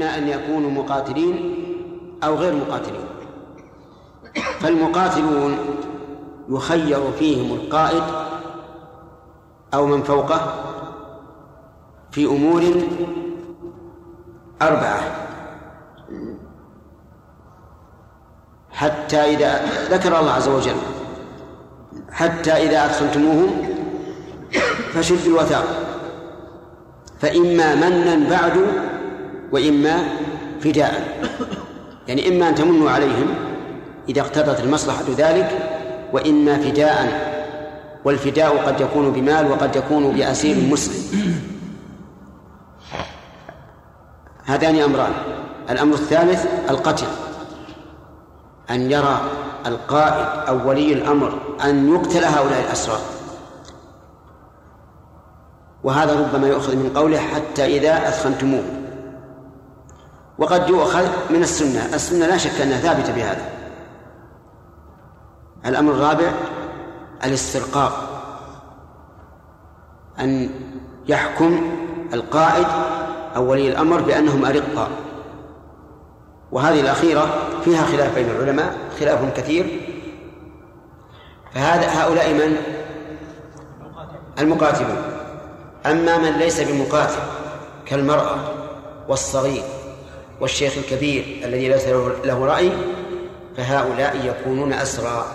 إما أن يكونوا مقاتلين أو غير مقاتلين. فالمقاتلون يخير فيهم القائد أو من فوقه في أمور أربعة. حتى إذا ذكر الله عز وجل حتى إذا أدخلتموهم فشدوا الوثاق. فإما منا بعد وإما فداء. يعني إما أن تمنوا عليهم إذا اقتضت المصلحة ذلك وإما فداء. والفداء قد يكون بمال وقد يكون بأسير مسلم. هذان أمران. الأمر الثالث القتل. أن يرى القائد أو ولي الأمر أن يقتل هؤلاء الأسرار. وهذا ربما يؤخذ من قوله حتى إذا أثخنتموه. وقد يؤخذ من السنة. السنة لا شك أنها ثابتة بهذا. الأمر الرابع الاسترقاق. أن يحكم القائد أو ولي الأمر بأنهم أرقاء. وهذه الأخيرة فيها خلاف بين العلماء خلاف كثير. فهذا هؤلاء من؟ المقاتلون. أما من ليس بمقاتل كالمرأة والصغير. والشيخ الكبير الذي ليس له رأي فهؤلاء يكونون أسرى.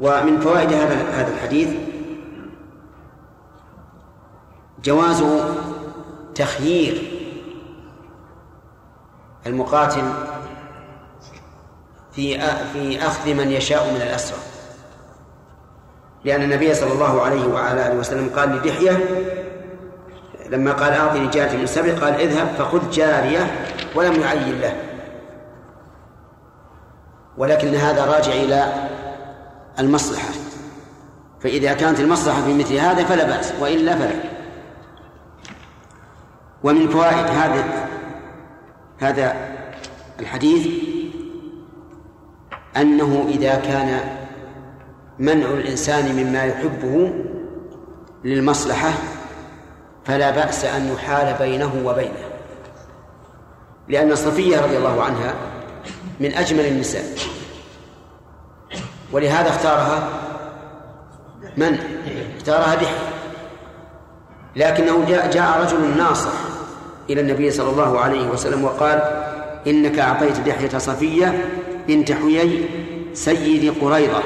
ومن فوائد هذا الحديث جواز تخيير المقاتل في في أخذ من يشاء من الأسرى. لأن النبي صلى الله عليه وعلى آله وسلم قال لدحية لما قال أعطني جارية من سبع قال اذهب فخذ جارية ولم يعين له. ولكن هذا راجع إلى المصلحة. فإذا كانت المصلحة في مثل هذا فلا بأس وإلا فلا. ومن فوائد هذا هذا الحديث أنه إذا كان منع الإنسان مما يحبه للمصلحة فلا بأس أن يحال بينه وبينه. لأن صفية رضي الله عنها من أجمل النساء. ولهذا اختارها من؟ اختارها دحية لكنه جاء, جاء رجل ناصح إلى النبي صلى الله عليه وسلم وقال إنك أعطيت دحية صفية بنت حيي سيد قريضة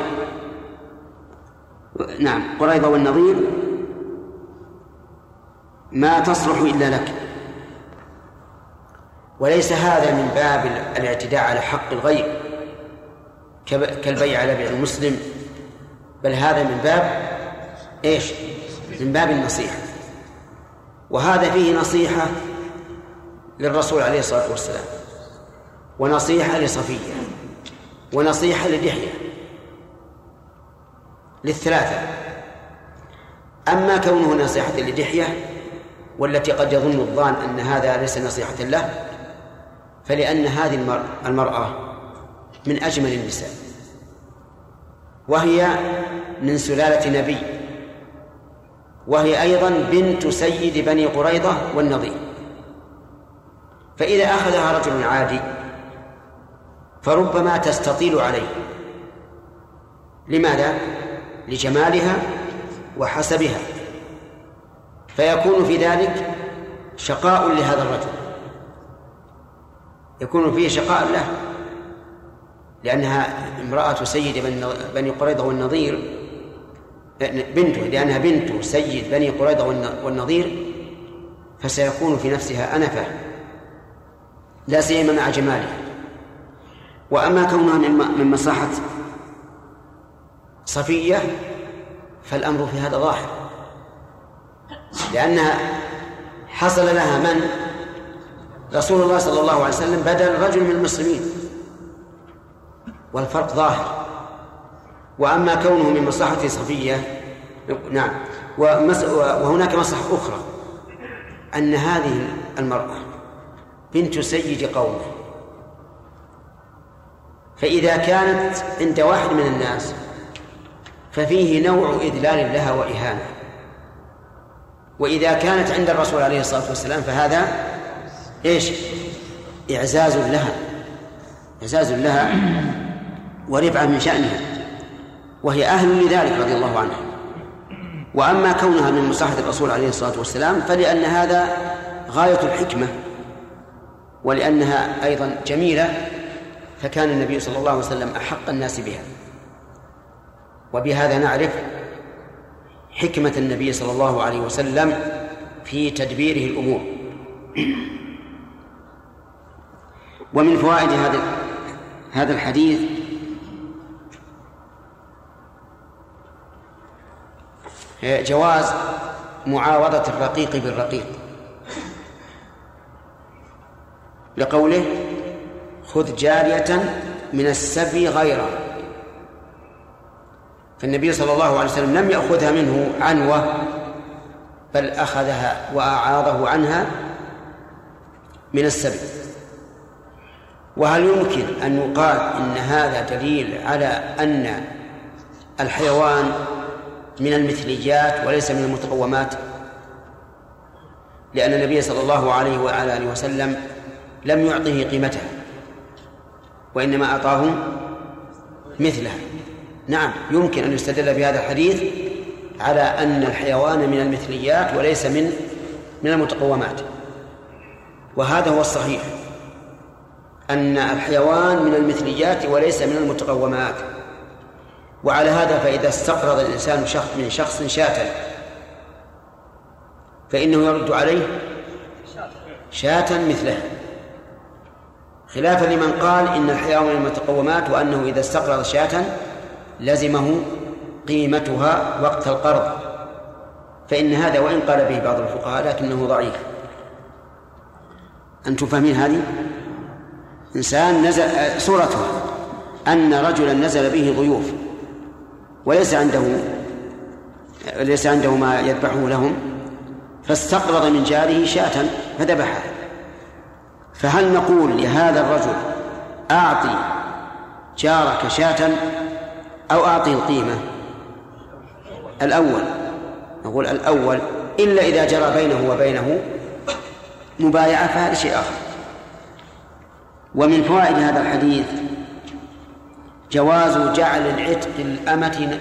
نعم قريضة والنظير ما تصلح إلا لك. وليس هذا من باب الاعتداء على حق الغير كالبيع على بيع المسلم بل هذا من باب إيش؟ من باب النصيحة. وهذا فيه نصيحة للرسول عليه الصلاة والسلام ونصيحة لصفية ونصيحة لدحية للثلاثة. أما كونه نصيحة لدحية والتي قد يظن الظان أن هذا ليس نصيحة له فلأن هذه المرأة من أجمل النساء وهي من سلالة نبي وهي أيضا بنت سيد بني قريضة والنظير فإذا أخذها رجل عادي فربما تستطيل عليه. لماذا؟ لجمالها وحسبها. فيكون في ذلك شقاء لهذا الرجل. يكون فيه شقاء له لأنها امرأة سيد بني قريظة والنظير بنته لأنها بنت سيد بني قريظة والنظير فسيكون في نفسها أنفة لا سيما مع جمالها وأما كونها من مصلحة صفية فالأمر في هذا ظاهر. لأنها حصل لها من؟ رسول الله صلى الله عليه وسلم بدل رجل من المسلمين. والفرق ظاهر. وأما كونه من مصلحة صفية نعم. وهناك مصلحة أخرى. أن هذه المرأة بنت سيد قومه. فإذا كانت عند واحد من الناس ففيه نوع إذلال لها وإهانة. وإذا كانت عند الرسول عليه الصلاة والسلام فهذا إيش؟ إعزاز لها. إعزاز لها ورفعة من شأنها. وهي أهل لذلك رضي الله عنها. وأما كونها من مصلحة الرسول عليه الصلاة والسلام فلأن هذا غاية الحكمة. ولأنها أيضا جميلة فكان النبي صلى الله عليه وسلم أحق الناس بها. وبهذا نعرف حكمة النبي صلى الله عليه وسلم في تدبيره الأمور. ومن فوائد هذا هذا الحديث جواز معاوضة الرقيق بالرقيق. لقوله خذ جارية من السبي غيره فالنبي صلى الله عليه وسلم لم يأخذها منه عنوة بل أخذها وأعاضه عنها من السبي. وهل يمكن أن يقال إن هذا دليل على أن الحيوان من المثليات وليس من المتقومات؟ لأن النبي صلى الله عليه وعلى آله وسلم لم يعطه قيمتها وإنما أعطاه مثلها. نعم يمكن أن يستدل بهذا الحديث على أن الحيوان من المثليات وليس من من المتقومات. وهذا هو الصحيح أن الحيوان من المثليات وليس من المتقومات. وعلى هذا فإذا استقرض الإنسان شخص من شخص شاة فإنه يرد عليه شاة مثلها خلافا لمن قال إن الحيوان من المتقومات وأنه إذا استقرض شاة لزمه قيمتها وقت القرض. فإن هذا وإن قال به بعض الفقهاء لكنه ضعيف. أنتم فاهمين هذه؟ إنسان نزل صورته أن رجلا نزل به ضيوف وليس عنده ليس عنده ما يذبحه لهم فاستقرض من جاره شاة فذبحها فهل نقول لهذا الرجل أعطي جارك شاة أو أعطي القيمة. الأول نقول الأول إلا إذا جرى بينه وبينه مبايعة فهذا شيء آخر. ومن فوائد هذا الحديث جواز جعل العتق الأمة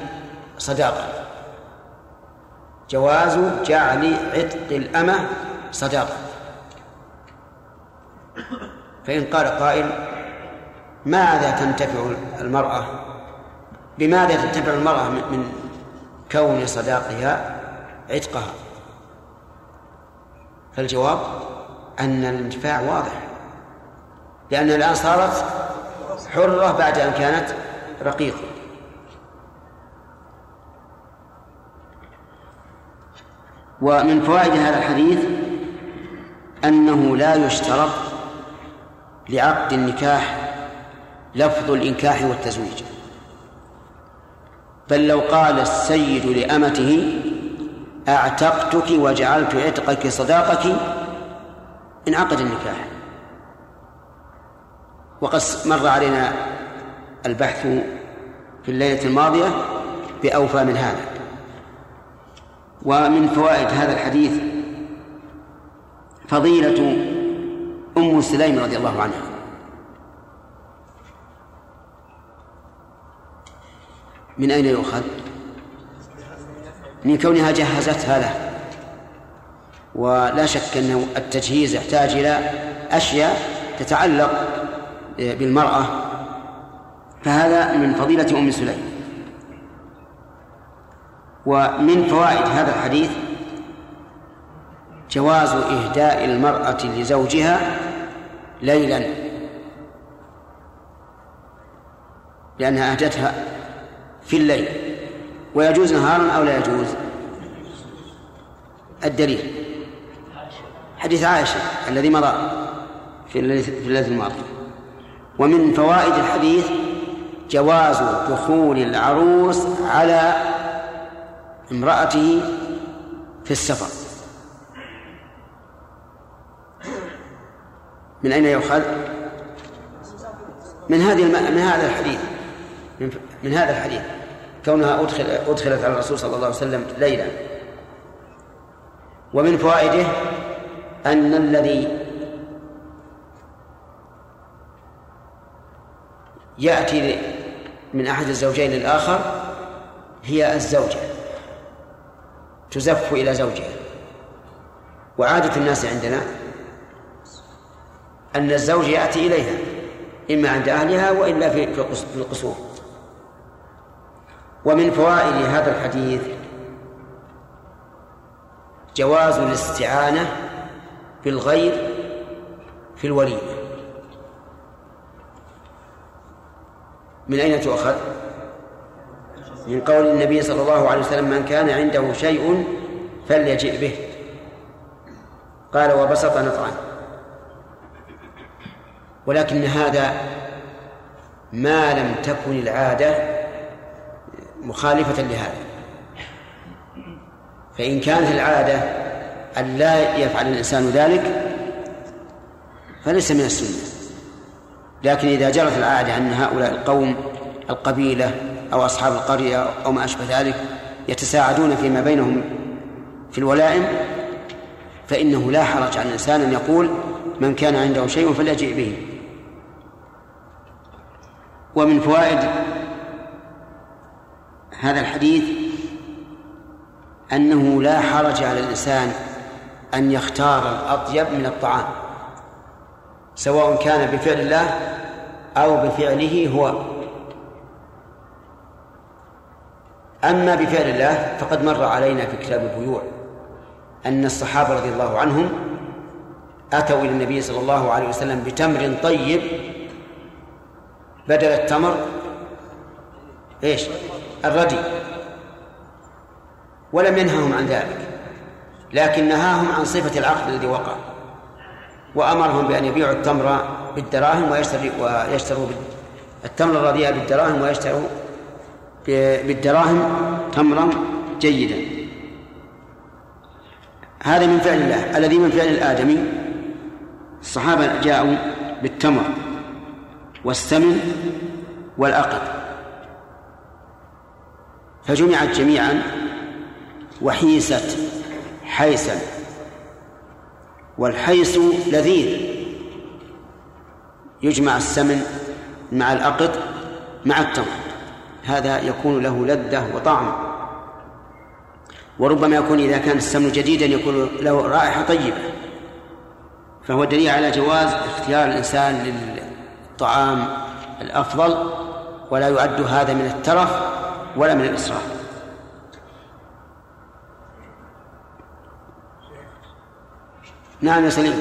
صداقة جواز جعل عتق الأمة صداقة فإن قال قائل ماذا تنتفع المرأة بماذا تنتفع المرأة من كون صداقها عتقها؟ فالجواب أن الانتفاع واضح لأنها الآن صارت حرة بعد أن كانت رقيقة. ومن فوائد هذا الحديث أنه لا يشترط لعقد النكاح لفظ الإنكاح والتزويج. بل لو قال السيد لأمته أعتقتك وجعلت عتقك صداقك انعقد النكاح. وقد مر علينا البحث في الليلة الماضية بأوفى من هذا. ومن فوائد هذا الحديث فضيلة أم سليم رضي الله عنها. من أين يؤخذ؟ من كونها جهزتها له ولا شك أنه التجهيز يحتاج إلى أشياء تتعلق بالمرأة. فهذا من فضيلة أم سليم. ومن فوائد هذا الحديث جواز إهداء المرأة لزوجها ليلا لأنها أهدتها في الليل. ويجوز نهارا أو لا يجوز؟ الدليل. حديث عائشة الذي مضى في الليلة الماضية. ومن فوائد الحديث جواز دخول العروس على امرأته في السفر. من أين يؤخذ؟ من هذه الم... من هذا الحديث. من هذا الحديث كونها أدخل أدخلت على الرسول صلى الله عليه وسلم ليلا. ومن فوائده أن الذي يأتي من أحد الزوجين للآخر هي الزوجة تزف إلى زوجها. وعادة الناس عندنا أن الزوج يأتي إليها إما عند أهلها وإلا في القصور. ومن فوائد هذا الحديث جواز الاستعانة بالغير في الوليمة. من أين تؤخذ؟ من قول النبي صلى الله عليه وسلم من كان عنده شيء فليجئ به. قال وبسط نطعا. ولكن هذا ما لم تكن العادة مخالفة لهذا. فإن كانت العادة أن لا يفعل الإنسان ذلك فليس من السنة. لكن إذا جرت العادة أن هؤلاء القوم القبيلة أو أصحاب القرية أو ما أشبه ذلك يتساعدون فيما بينهم في الولائم فإنه لا حرج على الإنسان أن يقول من كان عنده شيء فليجئ به. ومن فوائد هذا الحديث أنه لا حرج على الإنسان أن يختار الأطيب من الطعام سواء كان بفعل الله أو بفعله هو أما بفعل الله فقد مر علينا في كتاب البيوع أن الصحابة رضي الله عنهم أتوا إلى النبي صلى الله عليه وسلم بتمر طيب بدل التمر إيش؟ الردي ولم ينههم عن ذلك لكن نهاهم عن صفة العقد الذي وقع وأمرهم بأن يبيعوا التمر بالدراهم ويشتري ويشتروا التمر الرديء بالدراهم ويشتروا بالدراهم تمرا جيدا. هذا من فعل الله الذي من فعل الآدمي الصحابة جاءوا بالتمر والسمن والعقد. فجمعت جميعا وحيست حيسا والحيس لذيذ. يجمع السمن مع العقد مع التمر هذا يكون له لذة وطعم. وربما يكون إذا كان السمن جديدا يكون له رائحة طيبة فهو دليل على جواز اختيار الإنسان للطعام الأفضل ولا يعد هذا من الترف. ولا من الإسراف. نعم يا سليم.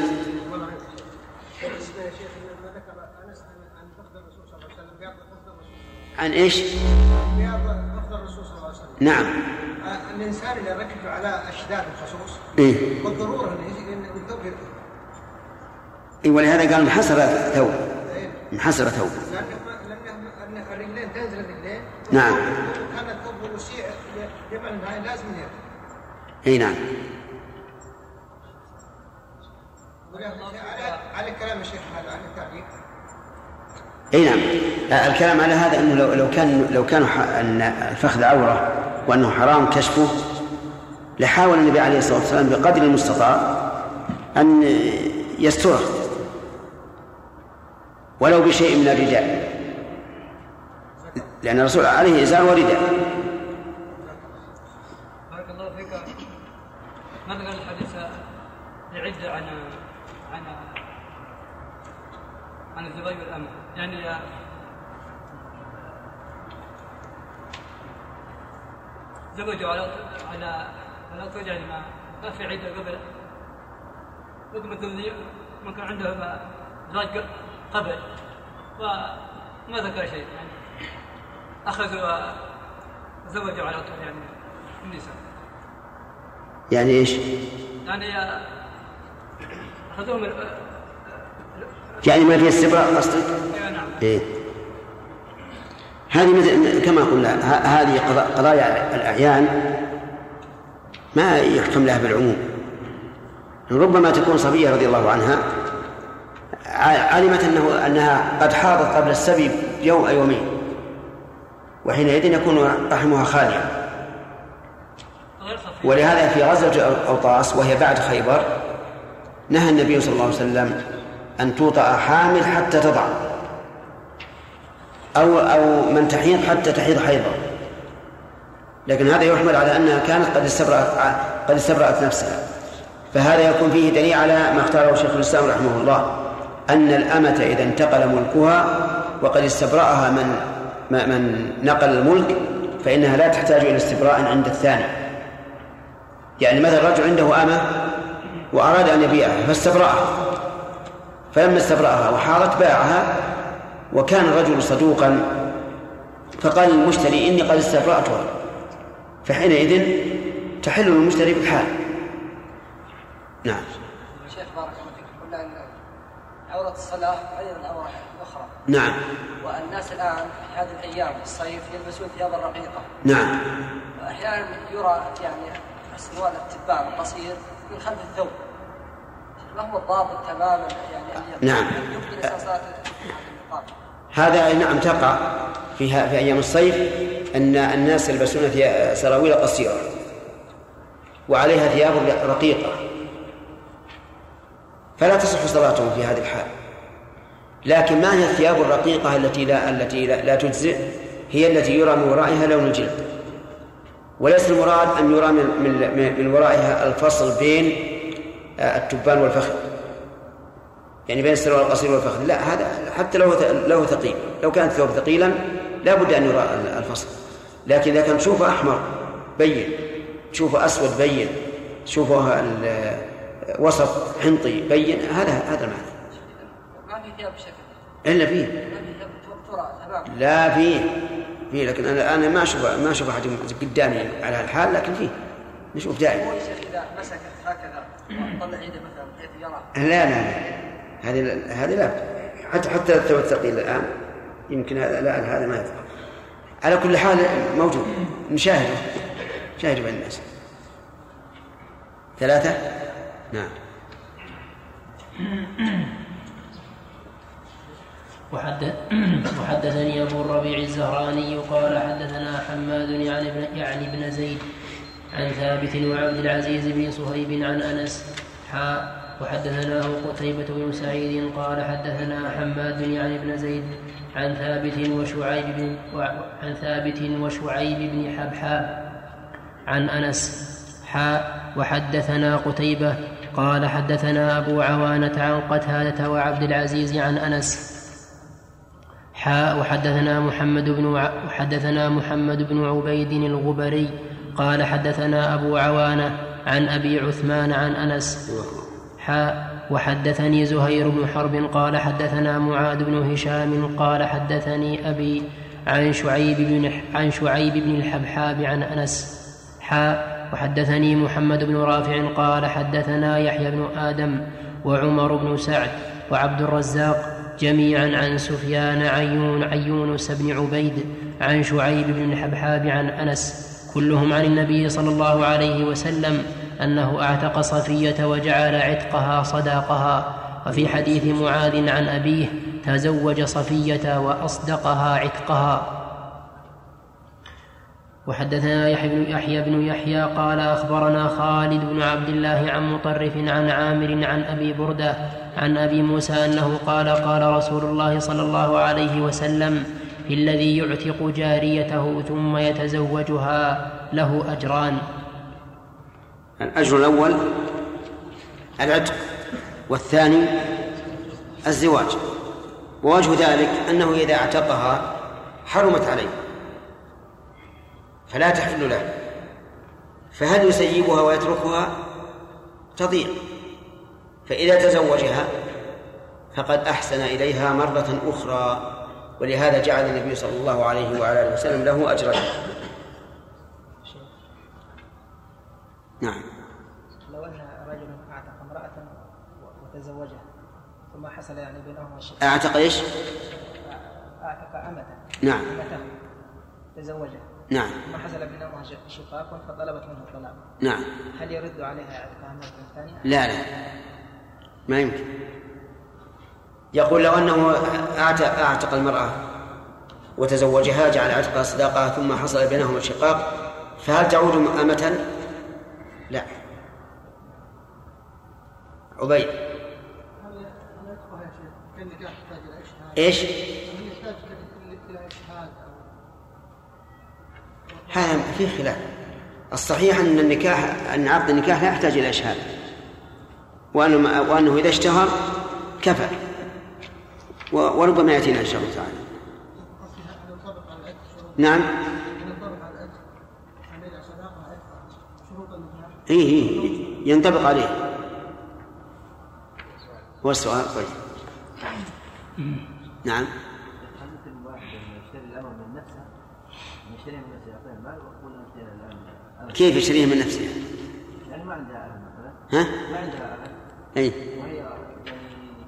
عن إيش؟ نعم. الإنسان إذا ركب على أشداد الخصوص إيه؟ بالضرورة إنه الثوب اي ولهذا قال محسر ثوب. محسر ثوب. لأن الرجلين تنزل نعم. كان الثوب وسيع جمع النهايه لازم إي نعم. على كلام الشيخ هذا عن التعليق إي نعم. الكلام على هذا أنه لو لو كان لو كان أن الفخذ عورة وأنه حرام كشفه لحاول النبي عليه الصلاة والسلام بقدر المستطاع أن يستره ولو بشيء من الرداء لأن الرسول عليه إزار ورداء بارك الله فيك. قال الحديث يعد عن عن عن الزبيب والأمة يعني زوجوا على على على زوج يعني ما ما في عدة قبل. مثل ما كان عنده زواج قبل. وما ذكر شيء يعني. أخذوا زوجوا على طول يعني النساء. يعني إيش؟ يعني أخذوهم يعني ما في استبراء قصدك؟ نعم. إيه. هذه مثل كما قلنا هذه قضايا الأعيان ما يحكم لها بالعموم. ربما تكون صبية رضي الله عنها علمت أنه أنها قد حاضت قبل السبي يوم أو يومين. وحينئذ يكون رحمها خاليا. ولهذا في غزوة أوطاس وهي بعد خيبر نهى النبي صلى الله عليه وسلم أن توطأ حامل حتى تضع أو أو من تحيض حتى تحيض حيضا لكن هذا يحمل على أنها كانت قد استبرأت قد استبرأت نفسها. فهذا يكون فيه دليل على ما اختاره شيخ الإسلام رحمه الله أن الأمة إذا انتقل ملكها وقد استبرأها من من نقل الملك فإنها لا تحتاج إلى استبراء عند الثاني. يعني مثلا رجل عنده أمة وأراد أن يبيعها فاستبرأها. فلما استبرأها وحارت باعها وكان الرجل صدوقا فقال للمشتري إني قد استبرأتها. فحينئذ تحل للمشتري بالحال نعم. شيخ بارك الله فيك. قلنا إن عورة الصلاة غير العورة الأخرى نعم. والناس الآن في هذه الأيام في الصيف يلبسون ثيابا رقيقة نعم. وأحيانا يرى يعني السروال التبان القصير من خلف الثوب. ما هو الضابط تماما يعني نعم. الإنسان صلاة هذا نعم تقع فيها في أيام الصيف أن الناس يلبسون سراويل قصيرة. وعليها ثياب رقيقة. فلا تصح صلاتهم في هذه الحال. لكن ما هي الثياب الرقيقة التي لا التي لا, لا تجزئ؟ هي التي يرى من ورائها لون الجلد. وليس المراد أن يرى من من, من ورائها الفصل بين آه، التبان والفخذ. يعني بين السروال القصير والفخذ. لا هذا حتى لو له ثقيل. لو كان الثوب ثقيلا لا بد أن يرى الفصل. لكن إذا كان تشوفه أحمر بين. تشوفه أسود بين. تشوفه وسط حنطي بين. هذا هذا المعنى. ما في ثياب شكل إلا فيه. لا فيه. فيه لكن أنا أنا ما أشوف ما أشوف أحد قدامي على هالحال لكن فيه. نشوف دائما. هو يا شيخ إذا مسكت هكذا وطلع يده مثلا بحيث يرى؟ لا لا لا. هذه هذه لا. حتى حتى الثوب الثقيل الآن يمكن هذا لا هذا ما يظهر على كل حال موجود. نشاهده. نشاهده بين الناس. ثلاثة؟ نعم. وحدث وحدثني أبو الربيع الزهراني قال حدثنا حماد يعني ابن, يعني ابن زيد عن ثابت وعبد العزيز بن صهيب عن أنس. حاء وحدثناه قتيبة بن سعيد قال حدثنا حماد يعني ابن زيد عن ثابت وشعيب بن عن ثابت وشعيب بن حبحاب عن أنس. حاء وحدثنا قتيبة قال حدثنا أبو عوانة عن قتادة وعبد العزيز عن أنس. حاء وحدثنا محمد بن وع- وحدثنا محمد بن عبيد الغبري قال حدثنا أبو عوانة عن أبي عثمان عن أنس حاء وحدثني زهير بن حرب قال حدثنا معاذ بن هشام قال حدثني أبي عن شعيب بن عن شعيب بن الحبحاب عن أنس حاء وحدثني محمد بن رافع قال حدثنا يحيى بن آدم وعمر بن سعد وعبد الرزاق جميعا عن سفيان عن عن يونس بن عبيد عن شعيب بن الحبحاب عن أنس. كلهم عن النبي صلى الله عليه وسلم أنه أعتق صفية وجعل عتقها صداقها. وفي حديث معاذ عن أبيه تزوج صفية وأصدقها عتقها. وحدثنا يحيى بن يحيى قال أخبرنا خالد بن عبد الله عن مطرف عن عامر عن أبي بردة عن أبي موسى أنه قال قال رسول الله صلى الله عليه وسلم في الذي يعتق جاريته ثم يتزوجها له أجران. الأجر الأول العتق والثاني الزواج. ووجه ذلك أنه إذا اعتقها حرمت عليه. فلا تحل له. فهل يسيبها ويتركها؟ تضيع. فإذا تزوجها فقد أحسن إليها مرة أخرى ولهذا جعل النبي صلى الله عليه وعلى آله وسلم له أجرين نعم. لو أن رجل أعتق امرأة وتزوجها ثم حصل يعني بينهما شيء. أعتق إيش؟ أعتق أمة. نعم. امته تزوجها. نعم. ثم حصل بينهما شقاق فطلبت منه الطلاق. نعم. هل يرد عليها اعتقها مره ثانية؟ لا لا. ما يمكن. يقول لو أنه أعتق, أعتق المرأة وتزوجها جعل عتقها صداقها ثم حصل بينهما شقاق فهل تعود أمة؟ لا. عبيد. هل يدخلها يا شيخ النكاح يحتاج إلى اشهاد إيش؟ يحتاج إلى اشهاد هذا في خلاف. الصحيح أن النكاح أن عقد النكاح لا يحتاج إلى إشهاد. وأنه وأنه إذا اشتهر كفى. وربما يأتينا إن شاء الله تعالى. نعم. إيه إيه ينطبق عليه. هو السؤال؟ طيب. نعم. كيف يشتريه من نفسه؟ يعني ما عندها ها؟ ما عندها يعني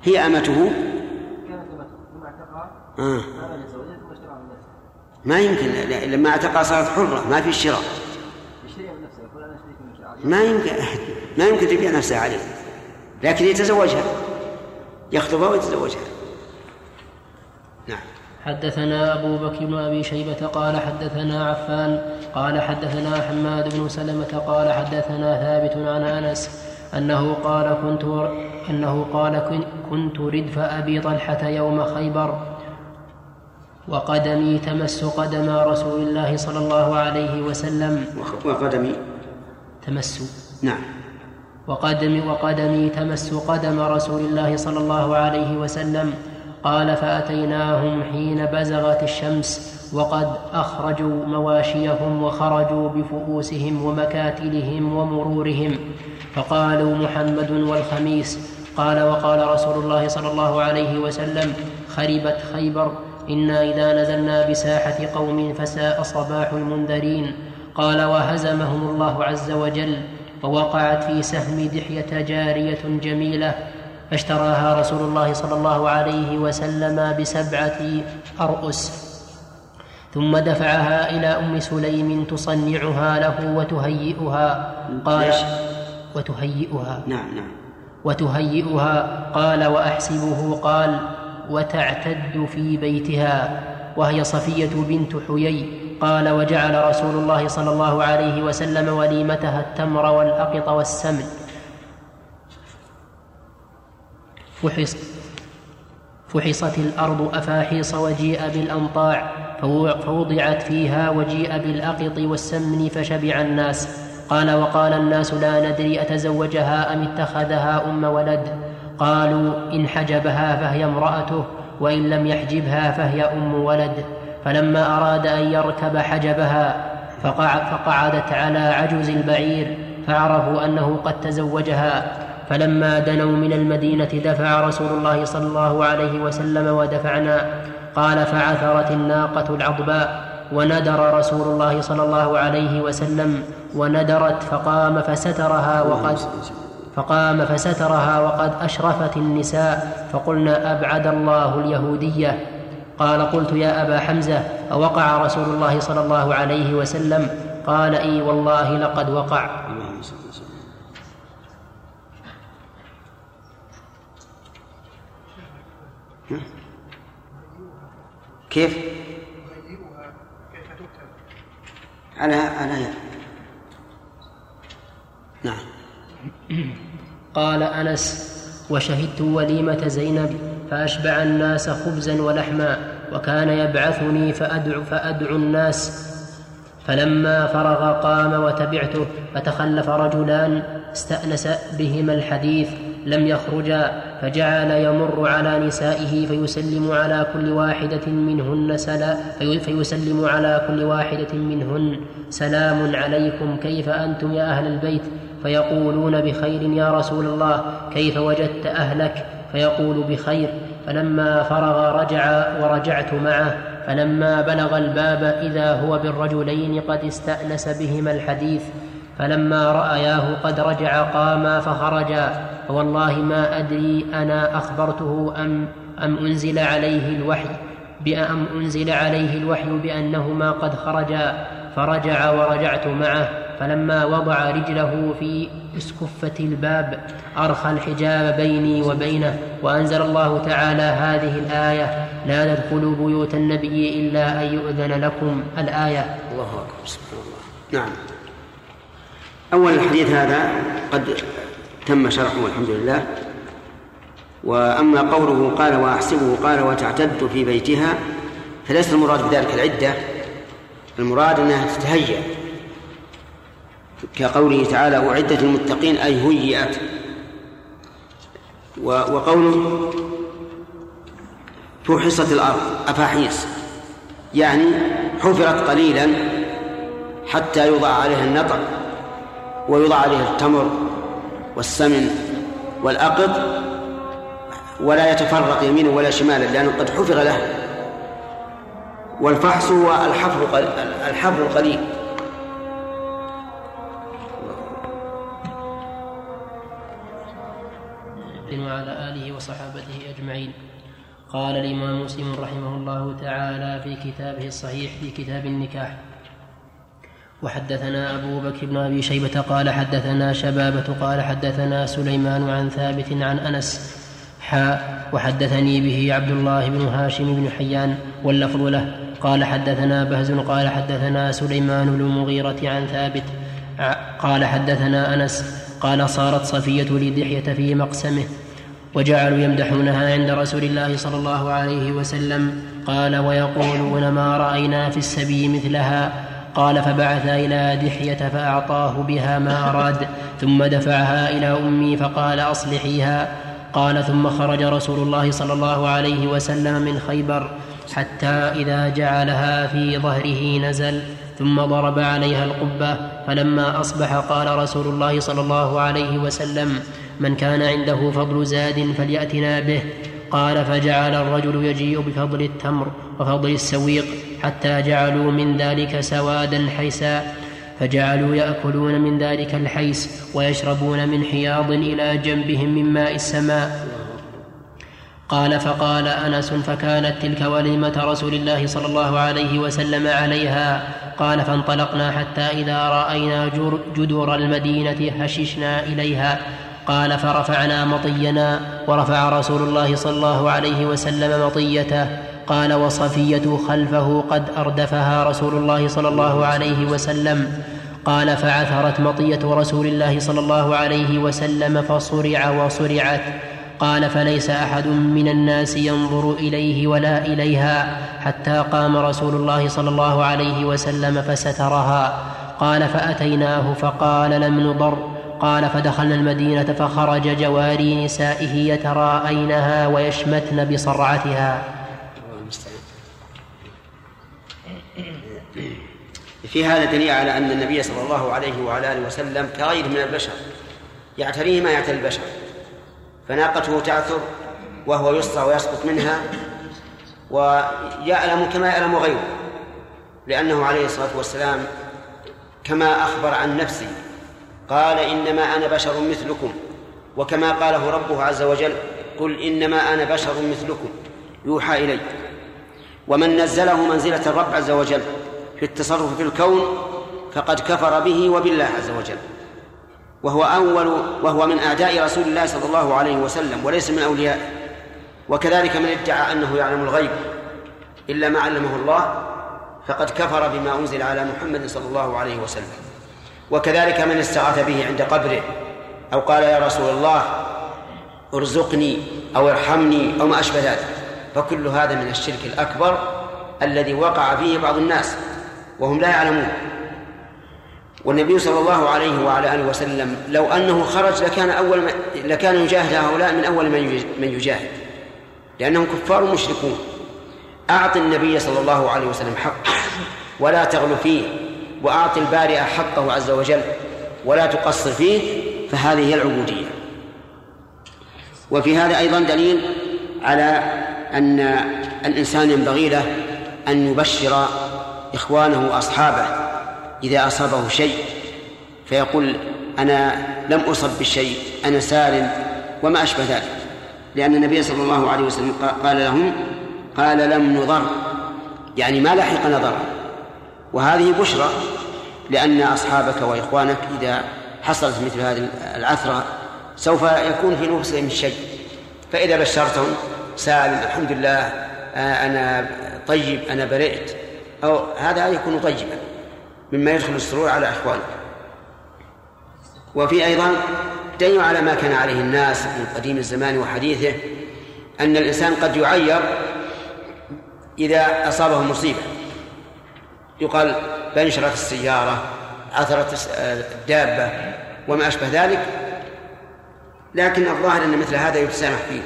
هي أمته؟ كانت ثم اعتقها آه. ما يمكن لما اعتقها صارت حرة ما في شراء يشتريها من نفسه يقول أنا أشتريك من ما يمكن ما يمكن تبيع نفسها عليه لكن يتزوجها. يخطبها ويتزوجها. حدثنا أبو بكر بن أبي شيبة قال حدثنا عفان قال حدثنا حماد بن سلمة قال حدثنا ثابت عن أنس أنه قال كنت أنه قال كنت ردف أبي طلحة يوم خيبر وقدمي تمس قدم رسول الله صلى الله عليه وسلم. وقدمي تمس. نعم. وقدمي وقدمي تمس قدم رسول الله صلى الله عليه وسلم. قال فأتيناهم حين بزغت الشمس وقد أخرجوا مواشيهم وخرجوا بفؤوسهم ومكاتلهم ومرورهم. فقالوا محمد والخميس. قال وقال رسول الله صلى الله عليه وسلم خربت خيبر. إنا إذا نزلنا بساحة قوم فساء صباح المنذرين. قال وهزمهم الله عز وجل ووقعت في سهم دحية جارية جميلة فاشتراها رسول الله صلى الله عليه وسلم بسبعة أرؤس. ثم دفعها إلى أم سليم تصنعها له وتهيئها. قال وتهيئها. نعم نعم. وتهيئها. قال وأحسبه. قال وتعتد في بيتها. وهي صفية بنت حيي. قال وجعل رسول الله صلى الله عليه وسلم وليمتها التمر والأقط والسمن. فحص فحصت الأرض أفاحيص وجيء بالأمطاع فوضعت فيها وجيء بالأقط والسمن فشبع الناس. قال وقال الناس لا ندري أتزوجها أم اتخذها أم ولد. قالوا إن حجبها فهي امرأته وإن لم يحجبها فهي أم ولد. فلما أراد أن يركب حجبها فقعدت على عجز البعير فعرفوا أنه قد تزوجها. فلما دنوا من المدينة دفع رسول الله صلى الله عليه وسلم ودفعنا قال فعثرت الناقة العضباء وندر رسول الله صلى الله عليه وسلم وندرت فقام فسترها وقد فقام فسترها وقد أشرفت النساء فقلنا أبعد الله اليهودية. قال قلت يا أبا حمزة أوقع رسول الله صلى الله عليه وسلم؟ قال إي والله لقد وقع. كيف؟ على على نعم. قال أنس وشهدت وليمة زينب فأشبع الناس خبزا ولحما وكان يبعثني فادعو فأدعو الناس. فلما فرغ قام وتبعته فتخلف رجلان استأنس بهما الحديث. لم يخرجا فجعل يمر على نسائه فيسلم على كل واحدة منهن سلا فيسلم على كل واحدة منهن سلام عليكم كيف أنتم يا أهل البيت؟ فيقولون بخير يا رسول الله كيف وجدت أهلك؟ فيقول بخير فلما فرغ رجع ورجعت معه فلما بلغ الباب إذا هو بالرجلين قد استأنس بهما الحديث فلما رأياه قد رجع قاما فخرجا فوالله ما أدري أنا أخبرته أم أم أنزل عليه الوحي بأم أنزل عليه الوحي بأنهما قد خرجا فرجع ورجعت معه فلما وضع رجله في اسكفة الباب أرخى الحجاب بيني وبينه وأنزل الله تعالى هذه الآية لا تدخلوا بيوت النبي إلا أن يؤذن لكم الآية. الله أكبر سبحان الله. نعم. أول الحديث هذا قد تم شرحه والحمد لله. وأما قوله قال وأحسبه قال وتعتد في بيتها فليس المراد بذلك العدة المراد أنها تتهيأ. كقوله تعالى أعدت المتقين أي هيئت. وقوله فحصت الأرض أفاحيص يعني حفرت قليلا حتى يوضع عليها النطع ويوضع عليها التمر والسمن والأقط ولا يتفرق يمينا ولا شمالا لأنه قد حفر له. والفحص هو الحفر الحفر القليل. وعلى آله وصحابته أجمعين. قال الإمام مسلم رحمه الله تعالى في كتابه الصحيح في كتاب النكاح. وحدثنا أبو بكر بن أبي شيبة قال حدثنا شبابة قال حدثنا سليمان عن ثابت عن أنس حاء وحدثني به عبد الله بن هاشم بن حيان واللفظ له. قال حدثنا بهز قال حدثنا سليمان بن المغيرة عن ثابت قال حدثنا أنس قال صارت صفية لدحية في مقسمه وجعلوا يمدحونها عند رسول الله صلى الله عليه وسلم. قال ويقولون ما رأينا في السبي مثلها. قال فبعث إلى دحية فأعطاه بها ما أراد ثم دفعها إلى أمي فقال أصلحيها. قال ثم خرج رسول الله صلى الله عليه وسلم من خيبر حتى إذا جعلها في ظهره نزل ثم ضرب عليها القبة فلما أصبح قال رسول الله صلى الله عليه وسلم من كان عنده فضل زاد فليأتنا به. قال فجعل الرجل يجيء بفضل التمر وفضل السويق حتى جعلوا من ذلك سوادا حيسا. فجعلوا يأكلون من ذلك الحيس ويشربون من حياض إلى جنبهم من ماء السماء. قال فقال أنس فكانت تلك وليمة رسول الله صلى الله عليه وسلم عليها. قال فانطلقنا حتى إذا رأينا جدر المدينة هششنا إليها. قال فرفعنا مطينا ورفع رسول الله صلى الله عليه وسلم مطيته قال وصفية خلفه قد أردفها رسول الله صلى الله عليه وسلم قال فعثرت مطية رسول الله صلى الله عليه وسلم فصرع وصرعت قال فليس أحد من الناس ينظر إليه ولا إليها حتى قام رسول الله صلى الله عليه وسلم فسترها قال فأتيناه فقال لم نضر قال فدخلنا المدينة فخرج جواري نسائه يتراءينها ويشمتن بصرعتها. في هذا دليل على أن النبي صلى الله عليه وعلى آله وسلم كغيره من البشر يعتريه ما يعتري البشر فناقته تعثر وهو يسرى ويسقط منها ويعلم كما يعلم غيره لأنه عليه الصلاة والسلام كما أخبر عن نفسه قال إنما أنا بشر مثلكم. وكما قاله ربه عز وجل قل إنما أنا بشر مثلكم. يوحى إلي. ومن نزله منزلة الرب عز وجل في التصرف في الكون فقد كفر به وبالله عز وجل. وهو أول وهو من أعداء رسول الله صلى الله عليه وسلم وليس من أوليائه وكذلك من ادعى أنه يعلم الغيب إلا ما علمه الله فقد كفر بما أنزل على محمد صلى الله عليه وسلم. وكذلك من استغاث به عند قبره أو قال يا رسول الله ارزقني أو ارحمني أو ما أشبه ذلك. فكل هذا من الشرك الأكبر الذي وقع فيه بعض الناس وهم لا يعلمون. والنبي صلى الله عليه وعلى آله وسلم لو أنه خرج لكان أول ما لكان يجاهد هؤلاء من أول من يجاهد لأنهم كفار مشركون. اعط النبي صلى الله عليه وسلم حقه ولا تغلو فيه. واعط البارئ حقه عز وجل ولا تقصر فيه فهذه هي العبودية. وفي هذا أيضا دليل على أن الإنسان ينبغي له أن يبشر إخوانه وأصحابه إذا أصابه شيء فيقول أنا لم أصب بشيء أنا سالم وما أشبه ذلك. لأن النبي صلى الله عليه وسلم قال لهم قال لم نضر يعني ما لحقنا ضر وهذه بشرى لأن أصحابك وإخوانك إذا حصلت مثل هذه العثرة سوف يكون في نفسهم شيء فإذا بشرتهم سالم الحمد لله آه، أنا طيب أنا برئت. أو هذا يكون طيبا مما يدخل السرور على إخوانه وفي أيضا دليل على ما كان عليه الناس من قديم الزمان وحديثه أن الإنسان قد يعير إذا أصابه مصيبة. يقال بنشرت السيارة عثرت الدابة وما أشبه ذلك. لكن الظاهر أن مثل هذا يتسامح فيه.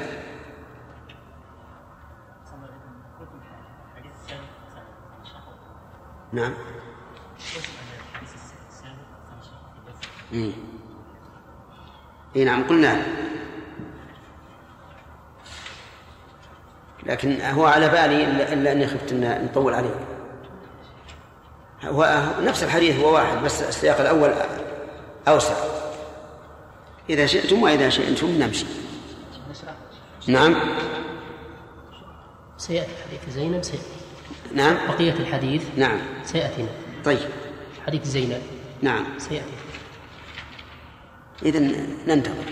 نعم. اي نعم قلنا. لكن هو على بالي إلا أني خفت ان نطول عليه. هو نفس الحديث هو واحد بس السياق الأول أوسع. إذا شئتم وإذا شئتم نمشي. نعم. سيأتي حديث زينب سيأتي. نعم. بقية الحديث نعم. سيأتينا طيب. حديث زينب. نعم. سيأتي. إذا ننتظر.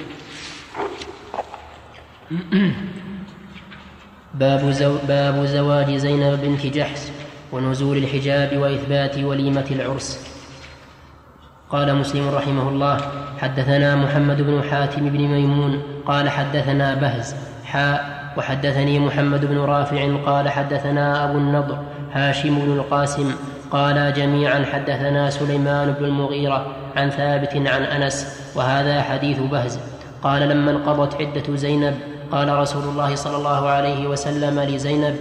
باب زو باب زواج زينب بنت جحش. ونزول الحجاب وإثبات وليمة العرس. قال مسلم رحمه الله حدثنا محمد بن حاتم بن ميمون قال حدثنا بهز حاء وحدثني محمد بن رافع قال حدثنا أبو النضر هاشم بن القاسم قال جميعا حدثنا سليمان بن المغيرة عن ثابت عن أنس وهذا حديث بهز. قال لما انقضت عدة زينب قال رسول الله صلى الله عليه وسلم لزينب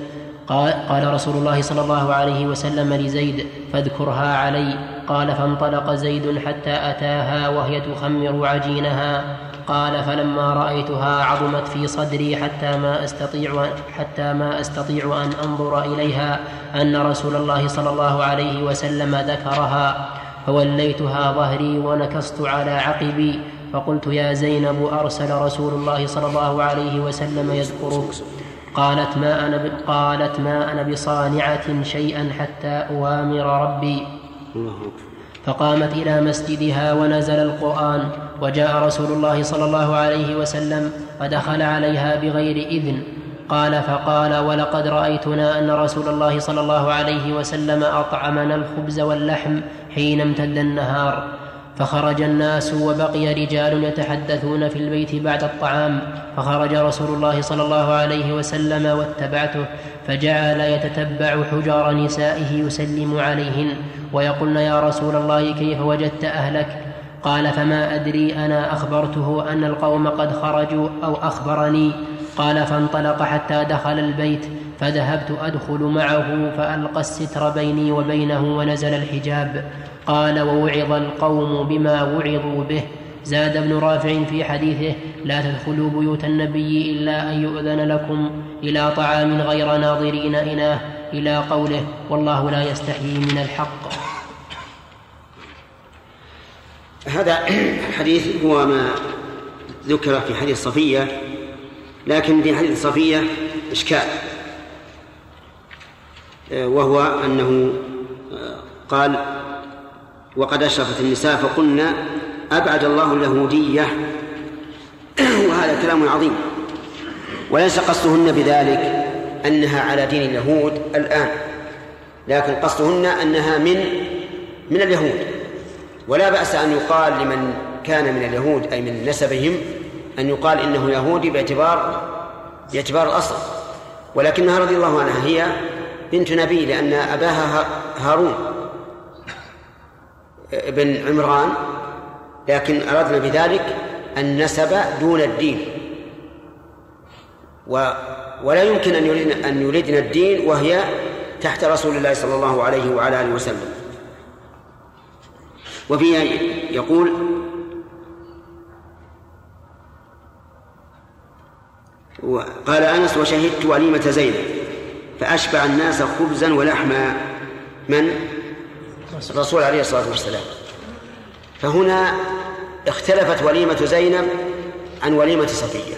قال, قال رسول الله صلى الله عليه وسلم لزيد فاذكرها علي. قال فانطلق زيد حتى أتاها وهي تخمر عجينها. قال فلما رأيتها عظمت في صدري حتى ما أستطيع حتى ما أستطيع أن أنظر إليها أن رسول الله صلى الله عليه وسلم ذكرها. فوليتها ظهري ونكصت على عقبي. فقلت يا زينب أرسل رسول الله صلى الله عليه وسلم يذكرك. قالت ما أنا قالت ما أنا بصانعة شيئا حتى أوامر ربي. فقامت إلى مسجدها ونزل القرآن وجاء رسول الله صلى الله عليه وسلم فدخل عليها بغير إذن. قال فقال ولقد رأيتنا أن رسول الله صلى الله عليه وسلم أطعمنا الخبز واللحم حين امتد النهار. فخرج الناس وبقي رجال يتحدثون في البيت بعد الطعام. فخرج رسول الله صلى الله عليه وسلم واتبعته فجعل يتتبع حجار نسائه يسلم عليهن. ويقولن يا رسول الله كيف وجدت أهلك؟ قال فما أدري أنا أخبرته أن القوم قد خرجوا أو أخبرني. قال فانطلق حتى دخل البيت. فذهبت أدخل معه فألقى الستر بيني وبينه ونزل الحجاب. قال ووعظ القوم بما وعظوا به. زاد ابن رافع في حديثه لا تدخلوا بيوت النبي إلا أن يؤذن لكم. إلى طعام غير ناظرين إناه. إلى قوله والله لا يستحيي من الحق. هذا الحديث هو ما ذكر في حديث صفية لكن في حديث صفية إشكال. وهو أنه قال وقد أشرفت النساء فقلنا أبعد الله اليهودية. وهذا كلام عظيم. وليس قصدهن بذلك أنها على دين اليهود الآن لكن قصدهن أنها من من اليهود. ولا بأس أن يقال لمن كان من اليهود أي من نسبهم أن يقال إنه يهودي باعتبار باعتبار الأصل. ولكنها رضي الله عنها هي بنت نبي لأن أباها هارون بن عمران لكن أردنا بذلك النسب دون الدين. و ولا يمكن أن يريدنا أن يريدنا الدين وهي تحت رسول الله صلى الله عليه وعلى آله وسلم. وفيها يقول قال أنس وشهدت وليمة زينب. فأشبع الناس خبزا ولحما. من؟ الرسول عليه الصلاة والسلام. فهنا اختلفت وليمة زينب عن وليمة صفية.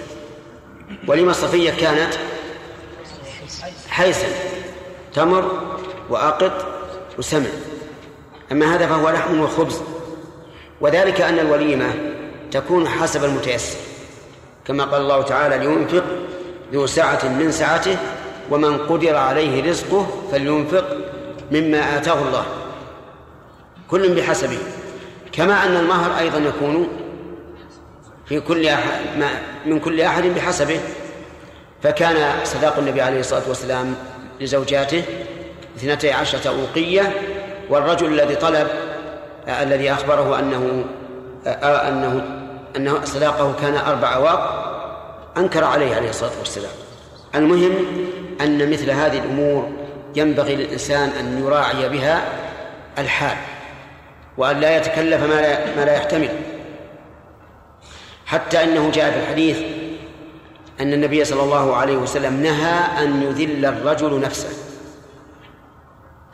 وليمة صفية كانت حيسا تمر وأقط وسمن. أما هذا فهو لحم وخبز. وذلك أن الوليمة تكون حسب المتيسر. كما قال الله تعالى لينفق ذو سعة من سعته ومن قدر عليه رزقه فلينفق مما آتاه الله. كل بحسبه. كما أن المهر أيضا يكون في كل أحد من كل أحد بحسبه. فكان صداق النبي عليه الصلاة والسلام لزوجاته اثنتي عشرة أوقية والرجل الذي طلب آه الذي أخبره أنه آه أنه أنه صداقه كان أربع أواق أنكر عليه عليه الصلاة والسلام. المهم أن مثل هذه الأمور ينبغي للإنسان أن يراعي بها الحال وأن لا يتكلف ما لا, ما لا يحتمل. حتى أنه جاء في الحديث أن النبي صلى الله عليه وسلم نهى أن يذل الرجل نفسه.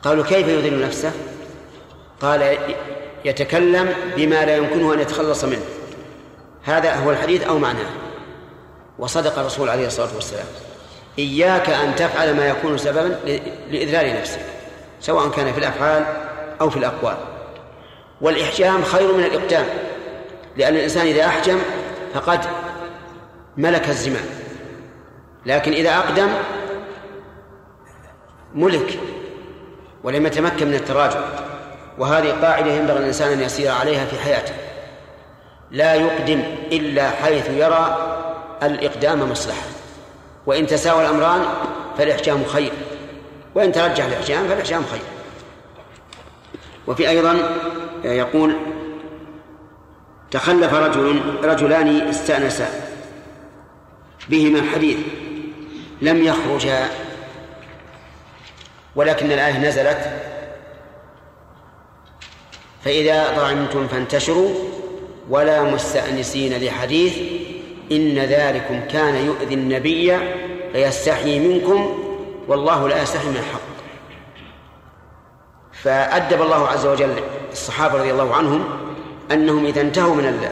قالوا كيف يذل نفسه؟ قال يتكلم بما لا يمكنه أن يتخلص منه. هذا هو الحديث أو معناه؟ وصدق الرسول عليه الصلاة والسلام. إياك أن تفعل ما يكون سببا لإذلال نفسك سواء كان في الأفعال أو في الأقوال. والإحجام خير من الإقدام لأن الإنسان إذا أحجم فقد ملك الزمان. لكن إذا أقدم ملك ولم يتمكن من التراجع وهذه قاعدة ينبغي الإنسان أن يسير عليها في حياته. لا يقدم إلا حيث يرى الإقدام مصلحة وإن تساوى الأمران فالإحجام خير. وإن ترجح الإحجام فالإحجام خير. وفي أيضا يقول تخلف رجل رجلان استأنسا بهما حديث لم يخرجا ولكن الآية نزلت. فإذا ضعنتم فانتشروا ولا مستأنسين لحديث إن ذلكم كان يؤذي النبي فيستحيي منكم والله لا يستحي من الحق. فأدب الله عز وجل الصحابة رضي الله عنهم أنهم إذا انتهوا من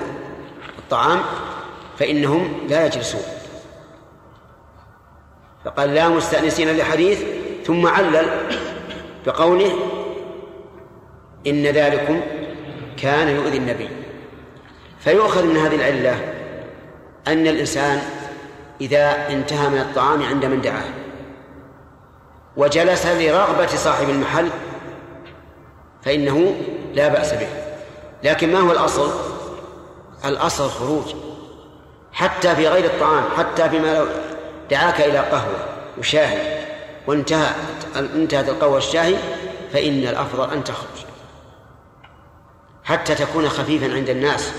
الطعام فإنهم لا يجلسون. فقال لا مستأنسين لحديث ثم علل بقوله إن ذلكم كان يؤذي النبي. فيؤخذ من هذه العلة أن الإنسان إذا انتهى من الطعام عند من دعاه وجلس لرغبة صاحب المحل فإنه لا بأس به. لكن ما هو الأصل؟ الأصل الخروج حتى في غير الطعام حتى فيما لو دعاك إلى قهوة وشاهي وانتهى انتهت القهوة الشاهي فإن الأفضل أن تخرج. حتى تكون خفيفا عند الناس.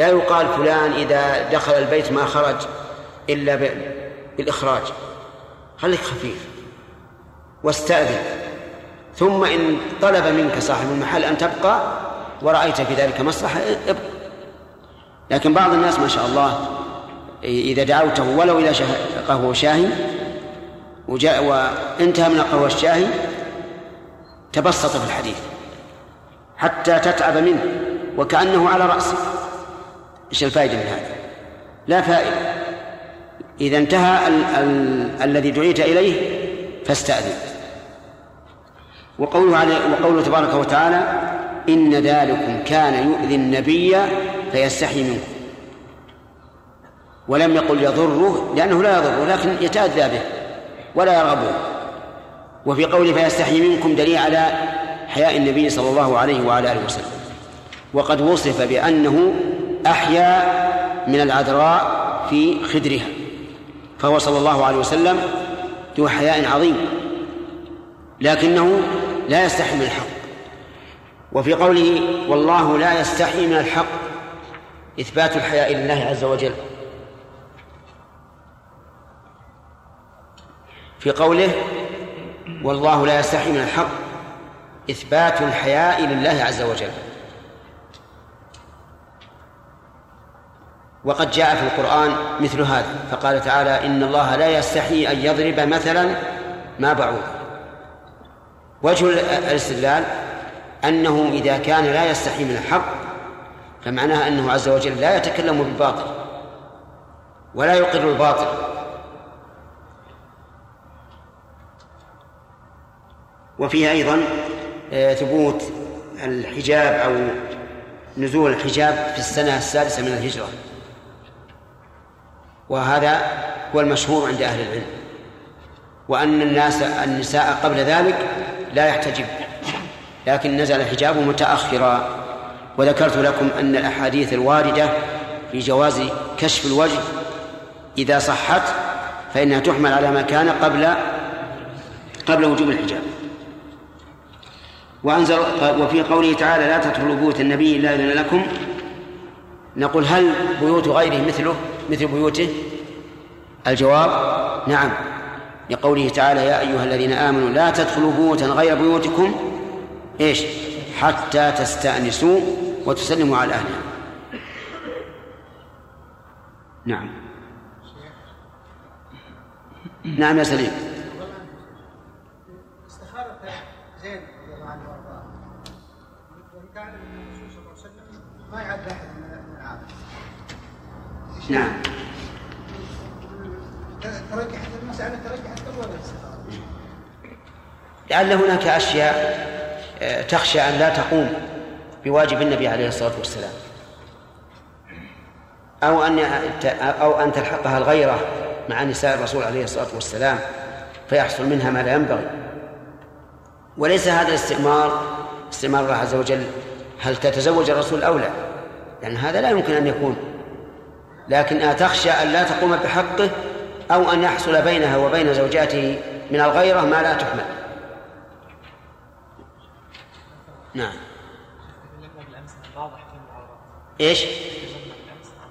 لا يقال فلان إذا دخل البيت ما خرج إلا بالإخراج. خليك خفيف واستأذن. ثم إن طلب منك صاحب المحل أن تبقى ورأيت في ذلك مصلحة ابقى لكن بعض الناس ما شاء الله إذا دعوته ولو إلى قهوة شاهي وجاء وانتهى من القهوة الشاهي تبسط في الحديث حتى تتعب منه وكأنه على رأسه. إيش الفائدة من هذا؟ لا فائدة. إذا انتهى ال ال الذي دعيت إليه فاستأذن. وقوله عليه وقوله تبارك وتعالى إن ذلكم كان يؤذي النبي فيستحي منكم. ولم يقل يضره لأنه لا يضره لكن يتأذى به ولا يرغبه. وفي قوله فيستحي منكم دليل على حياء النبي صلى الله عليه وعلى آله وسلم. وقد وصف بأنه أحيا من العذراء في خدرها. فهو صلى الله عليه وسلم ذو حياء عظيم. لكنه لا يستحي من الحق. وفي قوله والله لا يستحي من الحق إثبات الحياء لله عز وجل. في قوله والله لا يستحي من الحق إثبات الحياء لله عز وجل. وقد جاء في القرآن مثل هذا فقال تعالى إن الله لا يستحي أن يضرب مثلا ما بعوض. وجه الاستدلال أنه إذا كان لا يستحي من الحق فمعناه أنه عز وجل لا يتكلم بالباطل ولا يقر الباطل. وفيه أيضا آه، ثبوت الحجاب أو نزول الحجاب في السنة السادسة من الهجرة. وهذا هو المشهور عند أهل العلم. وأن الناس النساء قبل ذلك لا يحتجب لكن نزل الحجاب متأخرا. وذكرت لكم أن الأحاديث الواردة في جواز كشف الوجه إذا صحت فإنها تحمل على ما كان قبل قبل وجوب الحجاب. وأنزل وفي قوله تعالى لا تدخلوا بيوت النبي إلا إذن لكم. نقول هل بيوت غيره مثله؟ مثل بيوته؟ الجواب نعم. لقوله تعالى يا أيها الذين آمنوا لا تدخلوا بيوتا غير بيوتكم إيش؟ حتى تستأنسوا وتسلموا على أهلها. نعم. نعم يا سليم. زيد رضي الله عنه وأرضاه. الرسول صلى الله عليه وسلم ما يعد أحد. نعم. ترجحت المسألة الاستخارة؟ لعل هناك أشياء آه، تخشى أن لا تقوم بواجب النبي عليه الصلاة والسلام. أو أن أو أن تلحقها الغيرة مع نساء الرسول عليه الصلاة والسلام فيحصل منها ما لا ينبغي. وليس هذا الاستئمار استئمار الله عز وجل هل تتزوج الرسول أو لا؟ لأن هذا لا يمكن أن يكون. لكن أتخشى أن لا تقوم بحقه أو أن يحصل بينها وبين زوجاته من الغيرة ما لا تحمل. نعم. إيش؟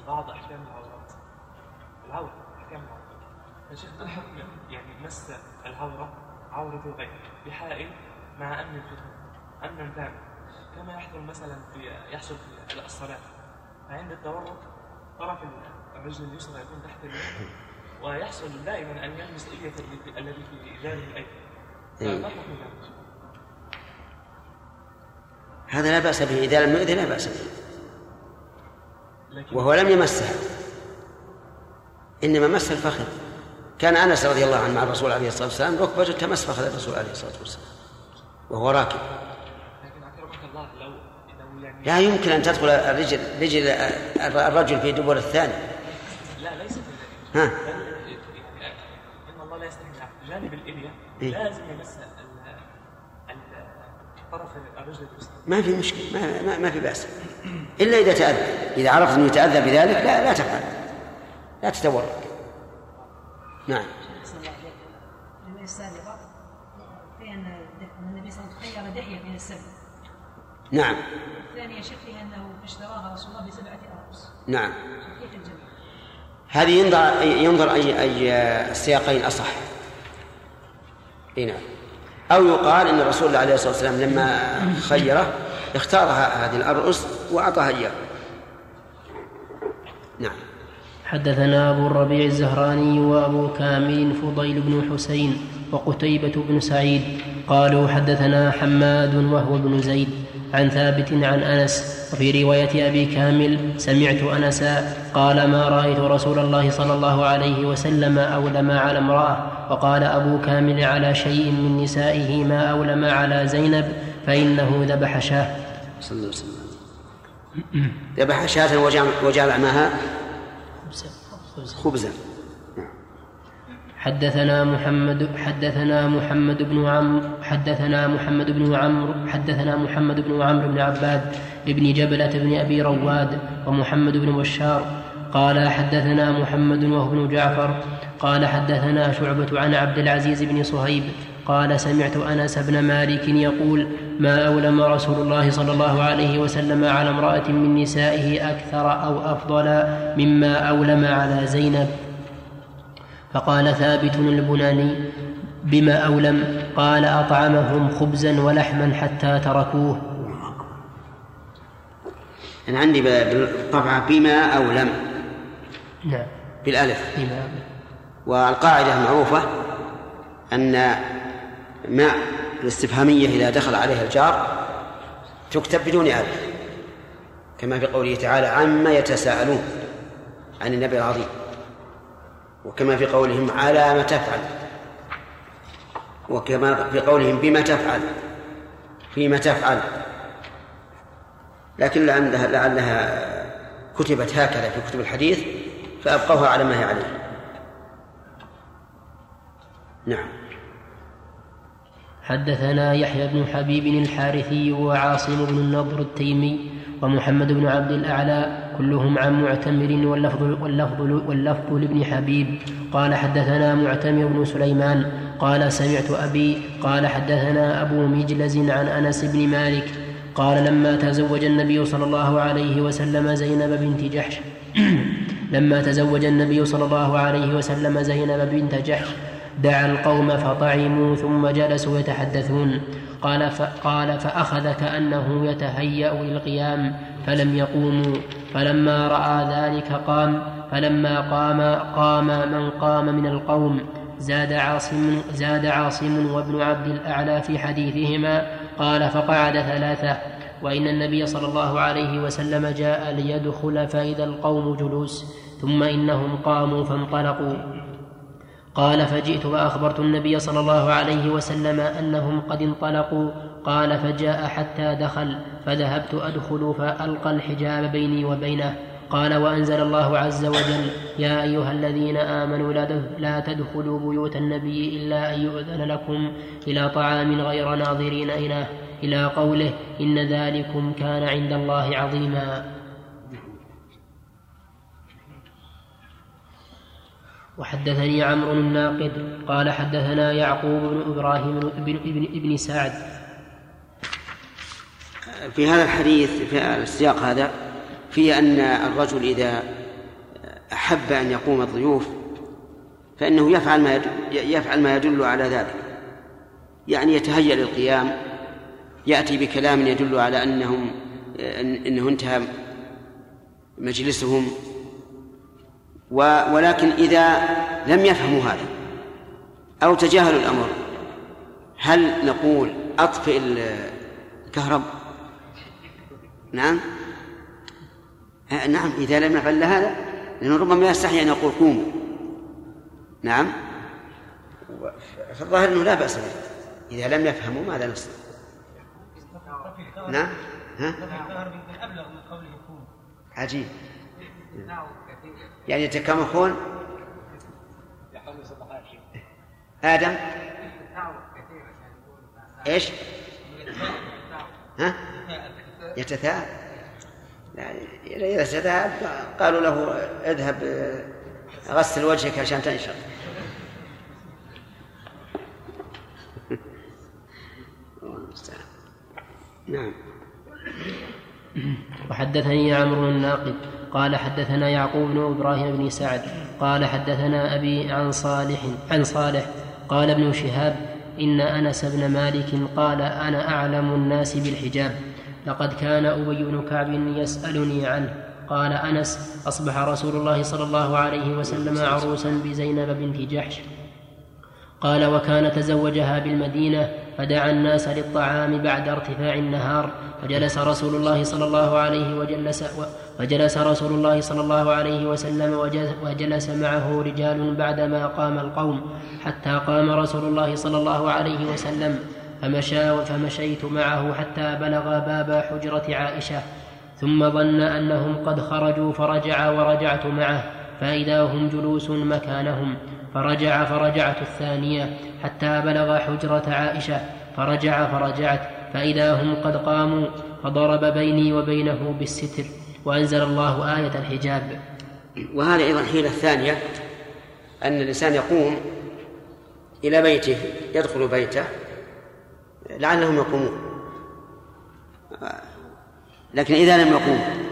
بعض احكام العورات العوره احكام العورات فشيخ ما حكم يعني مس العوره عوره الغير بحائل مع امن الفتن امنا تام كما يحصل مثلا في يحصل في الصلاة. فعند التورط طرف الرجل اليسرى يكون تحت اليمين ويحصل دائما أن يلمس اليه الذي في جانب الايمن إيه. فما حكم ذلك؟ هذا لا بأس به. إذا لم يؤذي لا بأس به. وهو لم يمسها إنما مس الفخذ. كان أنس رضي الله عنه مع الرسول عليه الصلاة والسلام ركبة تمس فخذ الرسول عليه الصلاة والسلام. وهو راكب لكن اكرمك الله لو لو يعني لا يمكن أن تدخل الرجل رجل الرجل في دبر الثاني. لا ليس في ها؟ إن الله لا يستحي العبد جانب الاليه إيه. لازم يمس ال- ال- طرف الرجل ما في مشكلة ما, ما, ما في بأس. إلا إذا تأذى. إذا عرفت أنه يتأذى بذلك لا لا تفعل. لا تتورط. نعم. النبي صلى الله عليه وسلم خير دحية بين السبع. نعم. الثانية شك فيها أنه اشتراها رسول الله بسبعة أرقص نعم؟ هذه ينظر ينظر أي أي السياقين أصح. إي نعم. أو يقال أن الرسول عليه الصلاة والسلام لما خيره اختار هذه الأرؤس وأعطاها إياه. نعم. حدثنا أبو الربيع الزهراني وأبو كامل فضيل بن حسين وقتيبة بن سعيد قالوا حدثنا حماد وهو بن زيد. عن ثابت عن أنس وفي رواية أبي كامل سمعت أنسا قال ما رأيت رسول الله صلى الله عليه وسلم أولم على امرأة؟ وقال أبو كامل على شيء من نسائه ما أولم على زينب فإنه ذبح شاة. صلى الله عليه وسلم. ذبح شاة وجعل معها خبزا. حدثنا محمد حدثنا محمد بن عمرو حدثنا محمد بن عمرو حدثنا محمد بن عمرو بن عباد بن جبلة بن أبي رواد ومحمد بن بشار. قال حدثنا محمد وهو بن جعفر. قال حدثنا شعبة عن عبد العزيز بن صهيب. قال سمعت أنس بن مالك يقول ما أولم رسول الله صلى الله عليه وسلم على امرأة من نسائه أكثر أو أفضل مما أولم على زينب. فقال ثابت البناني بما أولم قال أطعمهم خبزا ولحما حتى تركوه. أنا عندي بالطبعة بما أو لم نعم. بالألف. بما والقاعدة المعروفة أن ما الاستفهامية إذا دخل عليها الجار تكتب بدون ألف كما في قوله تعالى عما يتساءلون عن النبي العظيم. وكما في قولهم على ما تفعل. وكما في قولهم بما تفعل. فيما تفعل. لكن لعلها لعلها كتبت هكذا في كتب الحديث فأبقوها على ما هي عليه. نعم. حدثنا يحيى بن حبيب الحارثي وعاصم بن النضر التيمي ومحمد بن عبد الأعلى كلهم عن معتمر واللفظ, واللفظ, واللفظ لابن حبيب. قال حدثنا معتمر بن سليمان. قال سمعت أبي. قال حدثنا أبو مجلز عن أنس بن مالك. قال لما تزوج النبي صلى الله عليه وسلم زينب بنت جحش. لما تزوج النبي صلى الله عليه وسلم زينب بنت جحش دعا القوم فطعموا ثم جلسوا يتحدثون. قال فأخذ كأنه يتهيأ للقيام فلم يقوموا. فلما رأى ذلك قام فلما قام قام من قام من القوم. زاد عاصم زاد عاصم وابن عبد الأعلى في حديثهما قال فقعد ثلاثة. وإن النبي صلى الله عليه وسلم جاء ليدخل فإذا القوم جلوس ثم إنهم قاموا فانطلقوا. قال فجئت فأخبرت النبي صلى الله عليه وسلم أنهم قد انطلقوا قال فجاء حتى دخل فذهبت أدخل فألقى الحجاب بيني وبينه. قال وأنزل الله عز وجل يا أيها الذين آمنوا لا تدخلوا بيوت النبي إلا أن يؤذن لكم إلى طعام غير ناظرين إله إلى قوله إن ذلكم كان عند الله عظيما. وحدثني عمرو الناقد قال حدثنا يعقوب بن إبراهيم بن ابن, ابن سعد في هذا الحديث في السياق هذا في أن الرجل إذا أحب أن يقوم الضيوف فإنه يفعل ما يفعل ما يدل على ذلك. يعني يتهيأ للقيام يأتي بكلام يدل على أنهم أنه انتهى مجلسهم. ولكن إذا لم يفهموا هذا أو تجاهلوا الأمر هل نقول أطفئ الكهرب؟ نعم؟ نعم إذا لم يفعل هذا لأنه ربما يستحي أن يقول قوموا نعم؟ فالظاهر أنه لا بأس به. إذا لم يفهموا ماذا نصنع؟ نعم؟ ها؟ عجيب. يعني يتكامخون؟ آدم؟ إيش؟ ها؟ يتثاءب إذا تثاءب قالوا له اذهب غسل وجهك عشان تنشر نعم. وحدثني عمرو الناقد قال حدثنا يعقوب بن إبراهيم بن سعد قال حدثنا أبي عن صالح عن صالح قال ابن شهاب إن أنس بن مالك قال أنا أعلم الناس بالحجاب. لقد كان أبي بن كعب يسألني عنه. قال أنس أصبح رسول الله صلى الله عليه وسلم عروسا بزينب بنت جحش. قال وكان تزوجها بالمدينة فدعا الناس للطعام بعد ارتفاع النهار فجلس رسول الله صلى الله عليه وجلس فجلس رسول الله صلى الله عليه وسلم وجلس معه رجال بعدما قام القوم حتى قام رسول الله صلى الله عليه وسلم. فمشى فمشيت معه حتى بلغ باب حجرة عائشة ثم ظن أنهم قد خرجوا فرجع ورجعت معه فإذا هم جلوس مكانهم فرجع فرجعت الثانية حتى بلغ حجرة عائشة فرجع فرجعت فإذا هم قد قاموا فضرب بيني وبينه بالستر وأنزل الله آية الحجاب. وهذه أيضا حيلة ثانية أن الإنسان يقوم إلى بيته يدخل بيته لعلهم يقومون. لكن إذا لم يقوم.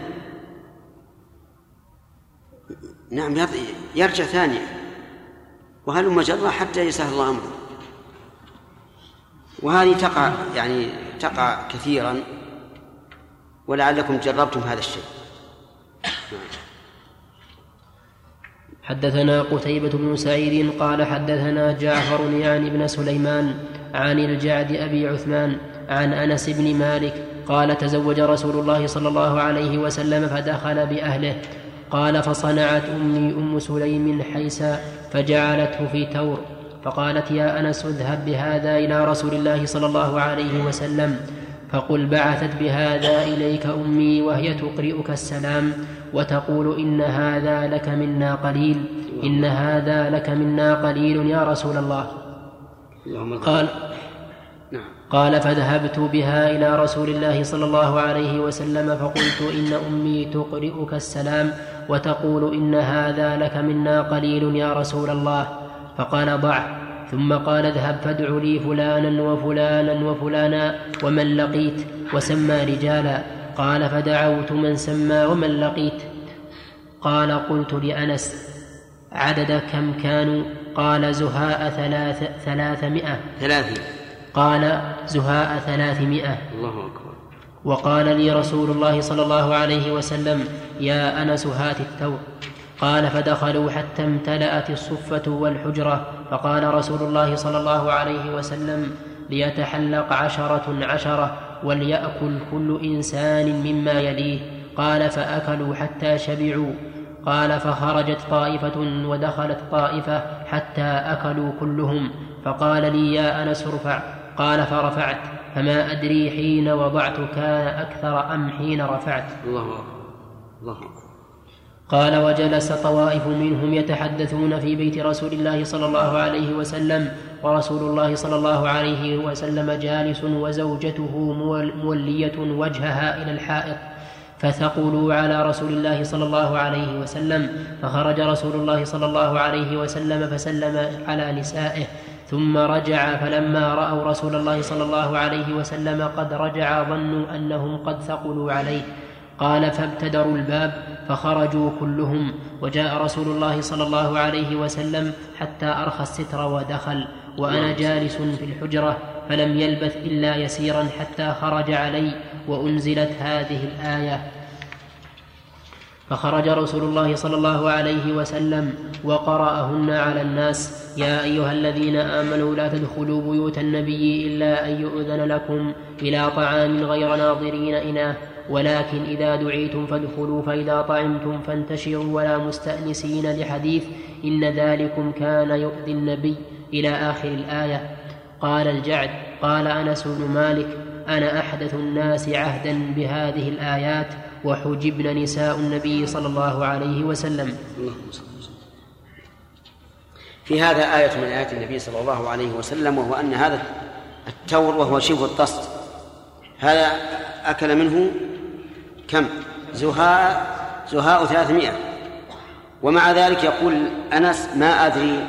نعم يرجع ثانية وهل جرة حتى يسهل الله أمره؟ وهذه تقع يعني تقع كثيرا. ولعلكم جربتم هذا الشيء. حدثنا قتيبة بن سعيد قال حدثنا جعفر يعني بن سليمان عن الجعد أبي عثمان عن أنس بن مالك قال تزوج رسول الله صلى الله عليه وسلم فدخل بأهله. قال فصنعت أمي أم سليم حيسا فجعلته في تور. فقالت يا أنس اذهب بهذا إلى رسول الله صلى الله عليه وسلم. فقل بعثت بهذا إليك أمي وهي تقرئك السلام. وتقول إن هذا لك منا قليل إن هذا لك منا قليل يا رسول الله. قال نعم. قال فذهبت بها إلى رسول الله صلى الله عليه وسلم فقلت إن أمي تقرئك السلام وتقول إن هذا لك منا قليل يا رسول الله. فقال ضعه ثم قال اذهب فادع لي فلانا وفلانا وفلانا ومن لقيت وسمى رجالا. قال فدعوت من سمى ومن لقيت. قال قلت لأنس عدد كم كانوا؟ قال زهاء ثلاث ثلاثمائة. ثلاثين قال زهاء ثلاثمائة. الله أكبر. وقال لي رسول الله صلى الله عليه وسلم يا أنس هات الثور قال فدخلوا حتى امتلأت الصفة والحجرة فقال رسول الله صلى الله عليه وسلم ليتحلق عشرة عشرة. وليأكل كل إنسان مما يليه قال فأكلوا حتى شبعوا قال فخرجت طائفة ودخلت طائفة حتى أكلوا كلهم فقال لي يا أنس ارفع قال فرفعت فما أدري حين وضعت كان أكثر أم حين رفعت الله أكبر. الله أكبر. قال وجلس طوائف منهم يتحدثون في بيت رسول الله صلى الله عليه وسلم ورسول الله صلى الله عليه وسلم جالس وزوجته مولية وجهها إلى الحائط فثقلوا على رسول الله صلى الله عليه وسلم فخرج رسول الله صلى الله عليه وسلم فسلم على نسائه ثم رجع فلما رأوا رسول الله صلى الله عليه وسلم قد رجع ظنوا أنهم قد ثقلوا عليه قال فابتدروا الباب فخرجوا كلهم وجاء رسول الله صلى الله عليه وسلم حتى أرخى الستر ودخل وأنا جالس في الحجرة فلم يلبث إلا يسيرا حتى خرج علي وأنزلت هذه الآية. فخرج رسول الله صلى الله عليه وسلم وقرأهن على الناس يا أيها الذين آمنوا لا تدخلوا بيوت النبي إلا أن يؤذن لكم إلى طعام غير ناظرين إناه ولكن إذا دعيتم فادخلوا فإذا طعمتم فانتشروا ولا مستأنسين لحديث إن ذلكم كان يؤذي النبي إلى آخر الآية قال الجعد قال أنس بن مالك أنا أحدث الناس عهدا بهذه الآيات وحجبن نساء النبي صلى الله عليه وسلم. في هذا آية من آيات النبي صلى الله عليه وسلم وهو أن هذا التور وهو شبه الطست هذا أكل منه كم؟ زهاء زهاء ثلاثمائة. ومع ذلك يقول أنس ما أدري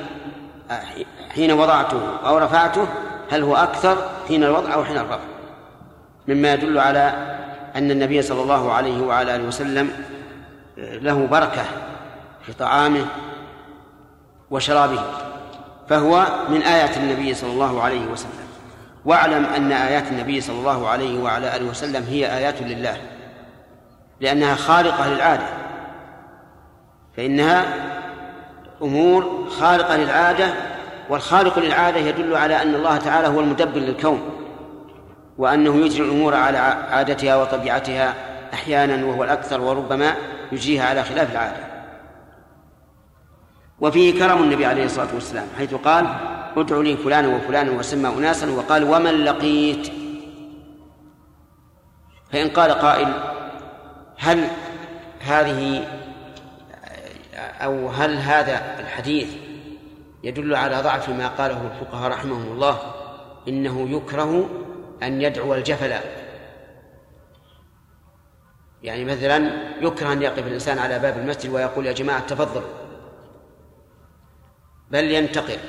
حين وضعته أو رفعته هل هو أكثر حين الوضع أو حين الرفع؟ مما يدل على أن النبي صلى الله عليه وعلى آله وسلم له بركة في طعامه وشرابه. فهو من آيات النبي صلى الله عليه وسلم. واعلم أن آيات النبي صلى الله عليه وعلى آله وسلم هي آيات لله. لأنها خارقة للعادة. فإنها أمور خارقة للعادة والخارق للعادة يدل على أن الله تعالى هو المدبر للكون وأنه يجري الأمور على عادتها وطبيعتها أحيانا وهو الأكثر وربما يجريها على خلاف العادة. وفيه كرم النبي عليه الصلاة والسلام حيث قال ادعوا لي فلانا وفلانا وسمى أناسا. وقال ومن لقيت. فإن قال قائل هل هذه أو هل هذا الحديث يدل على ضعف ما قاله الفقهاء رحمهم الله؟ إنه يكره أن يدعو الجفل. يعني مثلا يكره أن يقف الإنسان على باب المسجد ويقول يا جماعة تفضلوا. بل ينتقل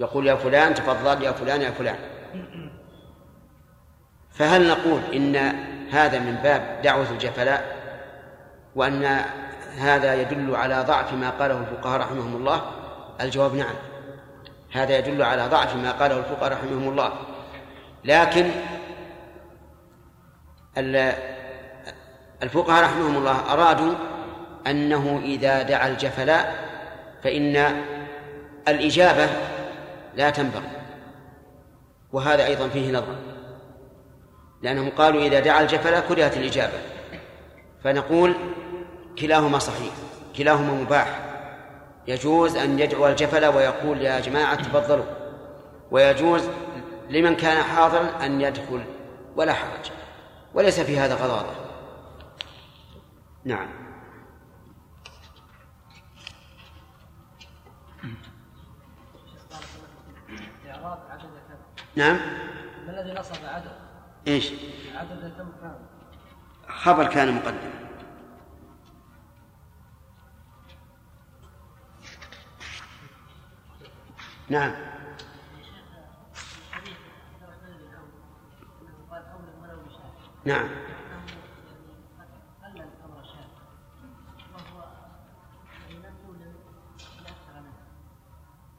يقول يا فلان تفضل يا فلان يا فلان. فهل نقول إن هذا من باب دعوة الجفلاء وأن هذا يدل على ضعف ما قاله الفقهاء رحمهم الله؟ الجواب نعم. هذا يدل على ضعف ما قاله الفقهاء رحمهم الله. لكن الفقهاء رحمهم الله أرادوا أنه إذا دعا الجفلاء فإن الإجابة لا تنبغي وهذا أيضا فيه نظر. لأنهم قالوا إذا دعا الجفلاء كرهت الإجابة. فنقول كلاهما صحيح كلاهما مباح. يجوز أن يدعو الجفل ويقول يا جماعة تفضلوا. ويجوز لمن كان حاضرا أن يدخل ولا حرج. وليس في هذا غضاضة. نعم. نعم. ما الذي نصب عدد؟ إيش؟ عدد كم كان؟ خبر كان مقدم نعم نعم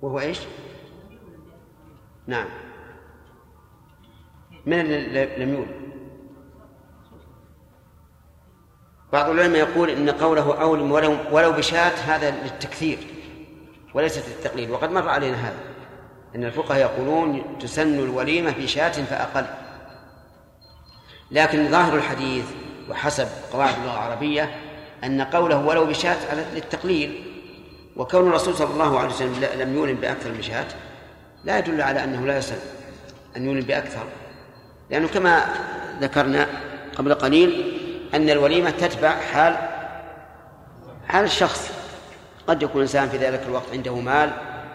وهو إيش؟ نعم من اللي لم يولد؟ بعض العلماء يقول إن قوله أولم ولو ولو بشاة هذا للتكثير وليست للتقليل وقد مر علينا هذا إن الفقهاء يقولون تسن الوليمة بشاة فأقل لكن ظاهر الحديث وحسب قواعد اللغة العربية أن قوله ولو بشاة للتقليل وكون الرسول صلى الله عليه وسلم لم يولم بأكثر من شاة لا يدل على أنه لا يسن أن يولم بأكثر لأنه كما ذكرنا قبل قليل أن الوليمة تتبع حال حال الشخص. قد يكون الإنسان في ذلك الوقت عنده مال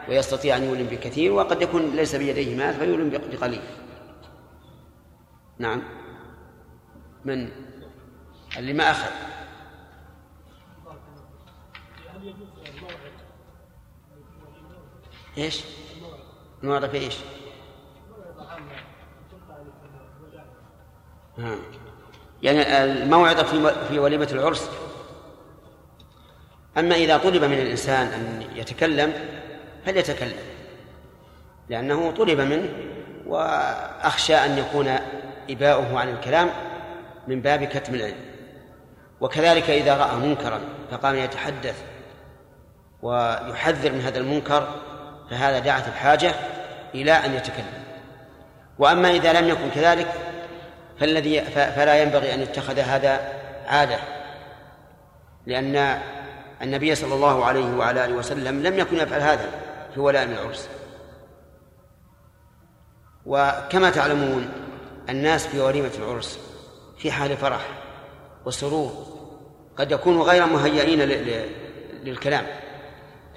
ويستطيع أن يولم بكثير وقد يكون ليس بيديه مال فيولم بقليل. نعم. من؟ اللي ما أخذ. إيش؟ الموعظة في إيش؟ يعني الموعظة في في وليمة العرس. أما إذا طلب من الإنسان أن يتكلم فليتكلم لأنه طلب منه وأخشى أن يكون إباؤه عن الكلام من باب كتم العلم. وكذلك إذا رأى منكرا فقام يتحدث ويحذر من هذا المنكر فهذا دعت الحاجة إلى أن يتكلم. وأما إذا لم يكن كذلك فالذي فلا ينبغي أن يتخذ هذا عادة لأن النبي صلى الله عليه وعلى آله وسلم لم يكن يفعل هذا في ولائم العرس وكما تعلمون الناس في وليمة العرس في حال فرح وسرور قد يكونوا غير مهيئين للكلام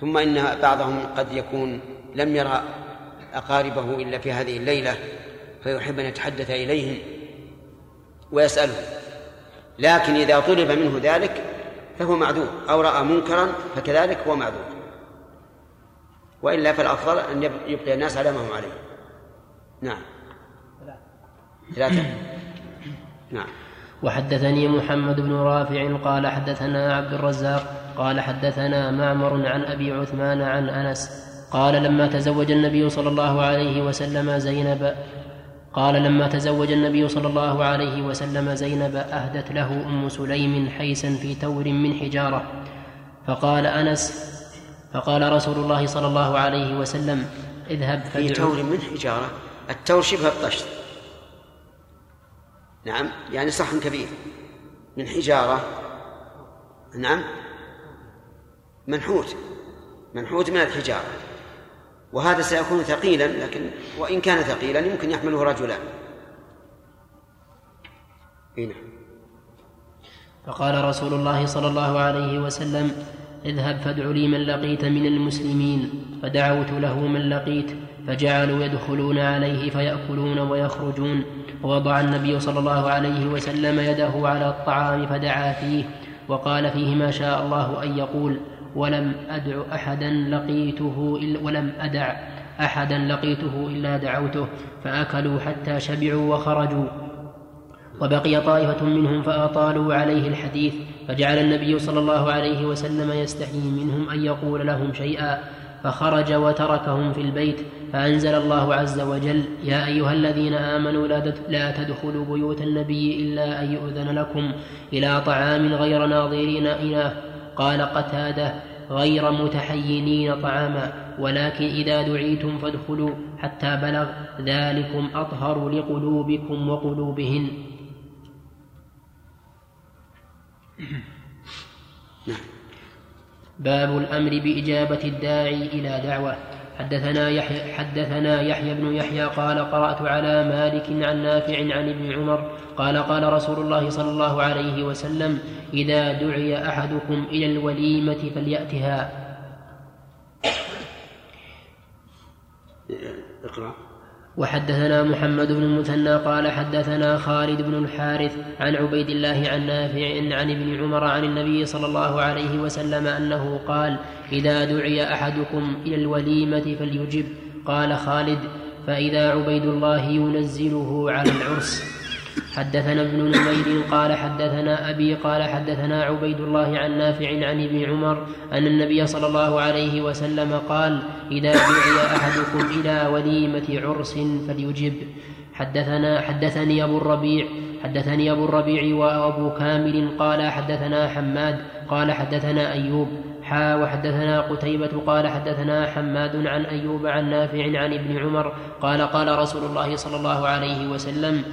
ثم إن بعضهم قد يكون لم يرى أقاربه إلا في هذه الليلة فيحب أن يتحدث إليهم. ويسأله. لكن إذا طلب منه ذلك فهو معذور أو رأى منكرا فكذلك هو معذور. وإلا فالأفضل أن يبقي الناس على ما هم عليه. نعم. ثلاثة. نعم. وحدثني محمد بن رافع قال حدثنا عبد الرزاق قال حدثنا معمر عن أبي عثمان عن أنس قال لما تزوج النبي صلى الله عليه وسلم زينب قال لما تزوج النبي صلى الله عليه وسلم زينب أهدت له أم سليم حيسا في تور من حجارة. فقال أنس فقال رسول الله صلى الله عليه وسلم اذهب في تور من حجارة. التور شبه الطشت. نعم يعني صحن كبير. من حجارة. نعم. منحوت. منحوت من الحجارة. وهذا سيكون ثقيلا لكن وإن كان ثقيلا يمكن يحمله رجلان. هنا فقال رسول الله صلى الله عليه وسلم اذهب فادع لي من لقيت من المسلمين. فدعوت له من لقيت فجعلوا يدخلون عليه فيأكلون ويخرجون. ووضع النبي صلى الله عليه وسلم يده على الطعام فدعا فيه وقال فيه ما شاء الله أن يقول ولم أدع أحدا لقيته إلا ولم أدع أحدا لقيته إلا دعوته فأكلوا حتى شبعوا وخرجوا. وبقي طائفة منهم فأطالوا عليه الحديث فجعل النبي صلى الله عليه وسلم يستحيي منهم أن يقول لهم شيئا فخرج وتركهم في البيت فأنزل الله عز وجل يا أيها الذين آمنوا لا تدخلوا بيوت النبي إلا أن يؤذن لكم إلى طعام غير ناظرين إناه قال قتادة غير متحينين طعاما ولكن إذا دعيتم فادخلوا حتى بلغ ذلكم أطهر لقلوبكم وقلوبهن. باب الأمر بإجابة الداعي إلى دعوة. حدثنا يحيى حدثنا يحيى بن يحيى قال قرأت على مالك عن نافع عن ابن عمر قال قال رسول الله صلى الله عليه وسلم إذا دعي أحدكم إلى الوليمة فليأتها. اقرأ. وحدثنا محمد بن المثنى قال حدثنا خالد بن الحارث عن عبيد الله عن نافع عن ابن عمر عن النبي صلى الله عليه وسلم أنه قال إذا دعي أحدكم إلى الوليمة فليجب. قال خالد فإذا عبيد الله ينزله على العرس. حدثنا ابن نمير قال حدثنا أبي قال حدثنا عبيد الله عن نافع عن ابن عمر أن النبي صلى الله عليه وسلم قال إذا دعي أحدكم إلى وليمة عرس فليجب. حدثنا حدثني أبو الربيع حدثني أبو الربيع وأبو كامل قال حدثنا حماد قال حدثنا أيوب. حا وحدثنا قتيبة قال حدثنا حماد عن أيوب عن نافع عن ابن عمر قال قال رسول الله صلى الله عليه وسلم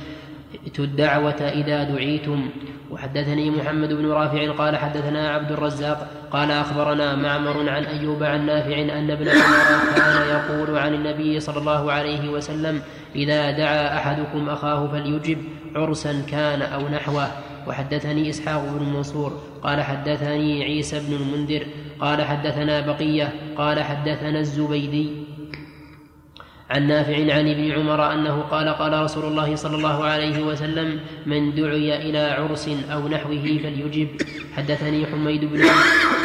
ائتوا الدعوة إذا دعيتم. وحدثني محمد بن رافع قال حدثنا عبد الرزاق قال أخبرنا معمر عن أيوب عن نافع أن ابن عمر كان يقول عن النبي صلى الله عليه وسلم إذا دعا أحدكم أخاه فليجب عرسا كان أو نحوه. وحدثني إسحاق بن منصور قال حدثني عيسى بن المنذر قال حدثنا بقية قال حدثنا الزبيدي عن نافع عن ابن عمر أنه قال قال رسول الله صلى الله عليه وسلم من دعي إلى عرس أو نحوه فليجب. حدثني حميد بن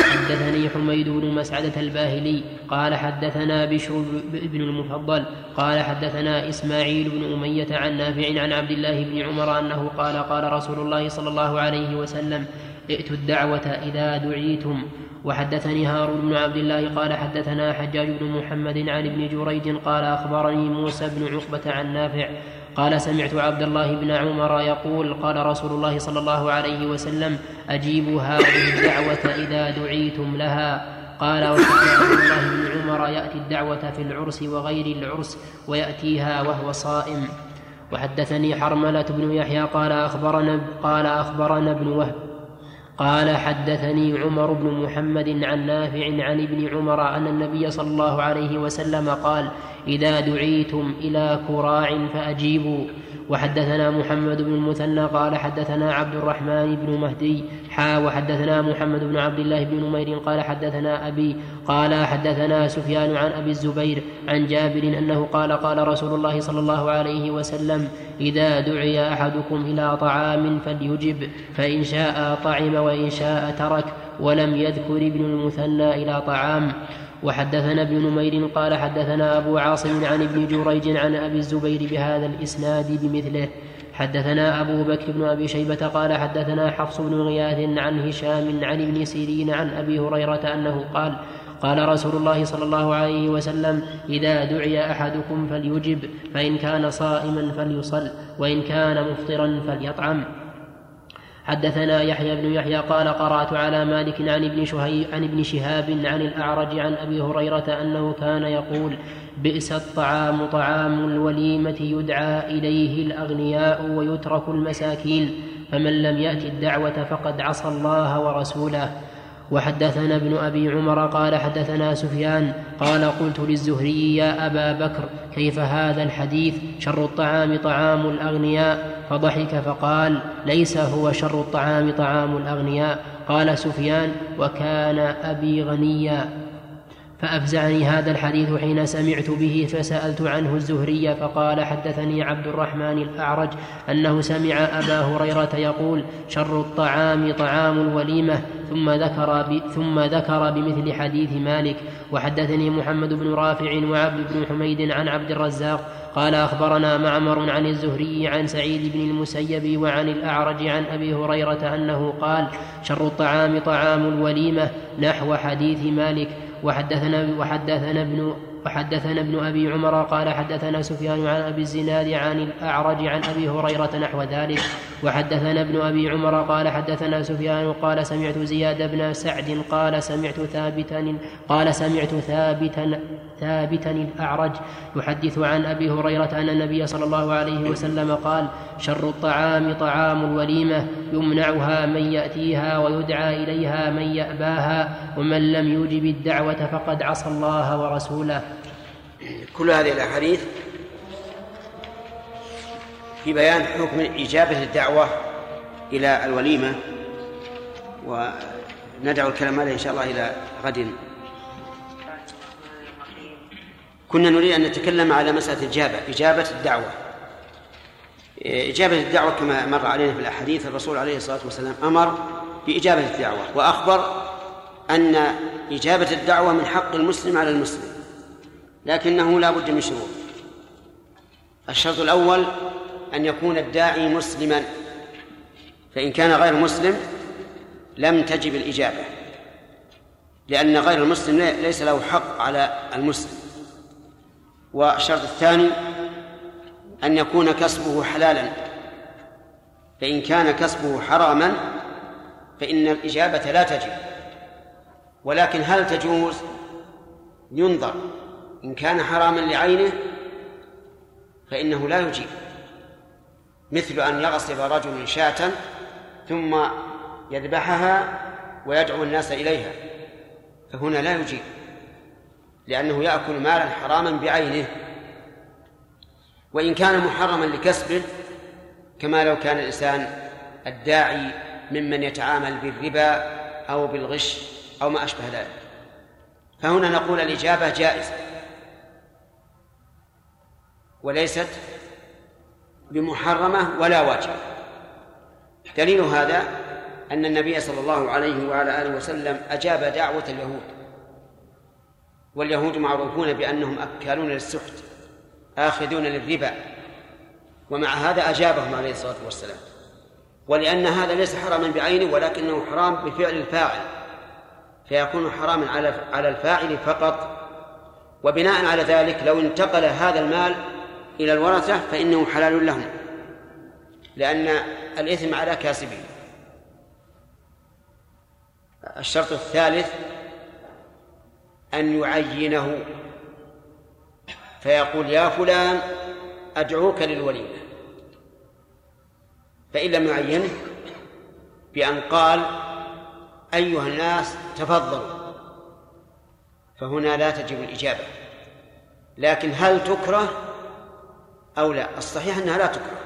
حدثني حميد بن مسعدة الباهلي قال حدثنا بشر بن المفضل قال حدثنا إسماعيل بن أمية عن نافع عن عبد الله بن عمر أنه قال قال رسول الله صلى الله عليه وسلم ائتوا الدعوة إذا دعيتم. وحدثني هارون بن عبد الله قال حدثنا حجاج بن محمد عن ابن جريج قال أخبرني موسى بن عقبة عن نافع قال سمعت عبد الله بن عمر يقول قال رسول الله صلى الله عليه وسلم أجيبوا هذه الدعوة إذا دعيتم لها. قال وكان عبد الله بن عمر يأتي الدعوة في العرس وغير العرس ويأتيها وهو صائم. وحدثني حرملة بن يحيى قال أخبرنا قال أخبرنا ابن وهب قال حدثني عمر بن محمد عن نافع عن ابن عمر أن النبي صلى الله عليه وسلم قال إذا دعيتم إلى كراع فأجيبوا. وحدثنا محمد بن المثنى قال حدثنا عبد الرحمن بن مهدي حا وحدثنا محمد بن عبد الله بن نمير قال حدثنا أبي قال حدثنا سفيان عن أبي الزبير عن جابر أنه قال قال رسول الله صلى الله عليه وسلم إذا دعي أحدكم إلى طعام فليجب فإن شاء طعم وإن شاء ترك ولم يذكر ابن المثنى إلى طعام. وحدثنا ابن نمير قال حدثنا أبو عاصم عن ابن جريج عن أبي الزبير بهذا الإسناد بمثله. حدثنا أبو بكر بن أبي شيبة قال حدثنا حفص بن غياث عن هشام عن ابن سيرين عن أبي هريرة أنه قال قال رسول الله صلى الله عليه وسلم إذا دعي أحدكم فليجب فإن كان صائما فليصل وإن كان مفطرا فليطعم. حدثنا يحيى بن يحيى قال قرأت على مالك عن ابن شهي عن ابن شهاب عن الأعرج عن أبي هريرة أنه كان يقول بئس الطعام طعام الوليمة يدعى إليه الأغنياء ويترك المساكين فمن لم يأت الدعوة فقد عصى الله ورسوله. وحدثنا ابن أبي عمر قال حدثنا سفيان قال قلت للزهري يا أبا بكر كيف هذا الحديث؟ شر الطعام طعام الأغنياء. فضحك فقال ليس هو شر الطعام طعام الأغنياء. قال سفيان وكان أبي غنيا. فأفزعني هذا الحديث حين سمعت به فسألت عنه الزهري فقال حدثني عبد الرحمن الأعرج أنه سمع أبا هريرة يقول شر الطعام طعام الوليمة. ثم ذكر ثم ذكر بمثل حديث مالك وحدثني محمد بن رافع وعبد بن حميد عن عبد الرزاق قال أخبرنا معمر عن الزهري عن سعيد بن المسيب وعن الأعرج عن أبي هريرة أنه قال شر الطعام طعام الوليمة نحو حديث مالك. وحدثنا وحدثنا ابن وحدثنا ابن أبي عمر قال حدثنا سفيان عن أبي الزناد عن الأعرج عن أبي هريرة نحو ذلك. وحدثنا ابن أبي عمر قال حدثنا سفيان قال سمعت زياد بن سعد قال سمعت ثابتا قال سمعت ثابتا ثابتا الأعرج يحدث عن أبي هريرة أن النبي صلى الله عليه وسلم قال شر الطعام طعام الوليمة يمنعها من يأتيها ويدعى إليها من يأباها ومن لم يوجب الدعوة فقد عصى الله ورسوله. كل هذه الأحاديث في بيان حكم إجابة الدعوة إلى الوليمة وندعو الكلام هذا إن شاء الله إلى غد. كنا نريد أن نتكلم على مسألة الإجابة إجابة الدعوة. إجابة الدعوة كما مر علينا في الأحاديث الرسول عليه الصلاة والسلام أمر بإجابة الدعوة وأخبر أن إجابة الدعوة من حق المسلم على المسلم. لكنه لا بد من شروط. الشرط الأول أن يكون الداعي مسلما. فإن كان غير مسلم لم تجب الإجابة لأن غير المسلم ليس له حق على المسلم. والشرط الثاني أن يكون كسبه حلالا. فإن كان كسبه حراما فإن الإجابة لا تجب. ولكن هل تجوز؟ ينظر. إن كان حراما لعينه فإنه لا يجيب. مثل أن يغصب رجل شاة ثم يذبحها ويدعو الناس إليها فهنا لا يجيب لأنه يأكل مالا حراما بعينه. وإن كان محرما لكسبه كما لو كان الإنسان الداعي ممن يتعامل بالربا أو بالغش أو ما أشبه ذلك. فهنا نقول الإجابة جائزة. وليست بمحرمة ولا واجبة. دليل هذا أن النبي صلى الله عليه وعلى آله وسلم أجاب دعوة اليهود. واليهود معروفون بأنهم أكالون للسحت آخذون للربا. ومع هذا أجابهم عليه الصلاة والسلام. ولأن هذا ليس حراما بعينه ولكنه حرام بفعل الفاعل. فيكون حراما على على الفاعل فقط. وبناء على ذلك لو انتقل هذا المال إلى الورثة فإنه حلال لهم لأن الإثم على كاسبه. الشرط الثالث أن يعينه فيقول يا فلان أدعوك للوليمة. فإن لم يعينه بأن قال أيها الناس تفضلوا فهنا لا تجب الإجابة. لكن هل تكره أو لا. الصحيح أنها لا تكره.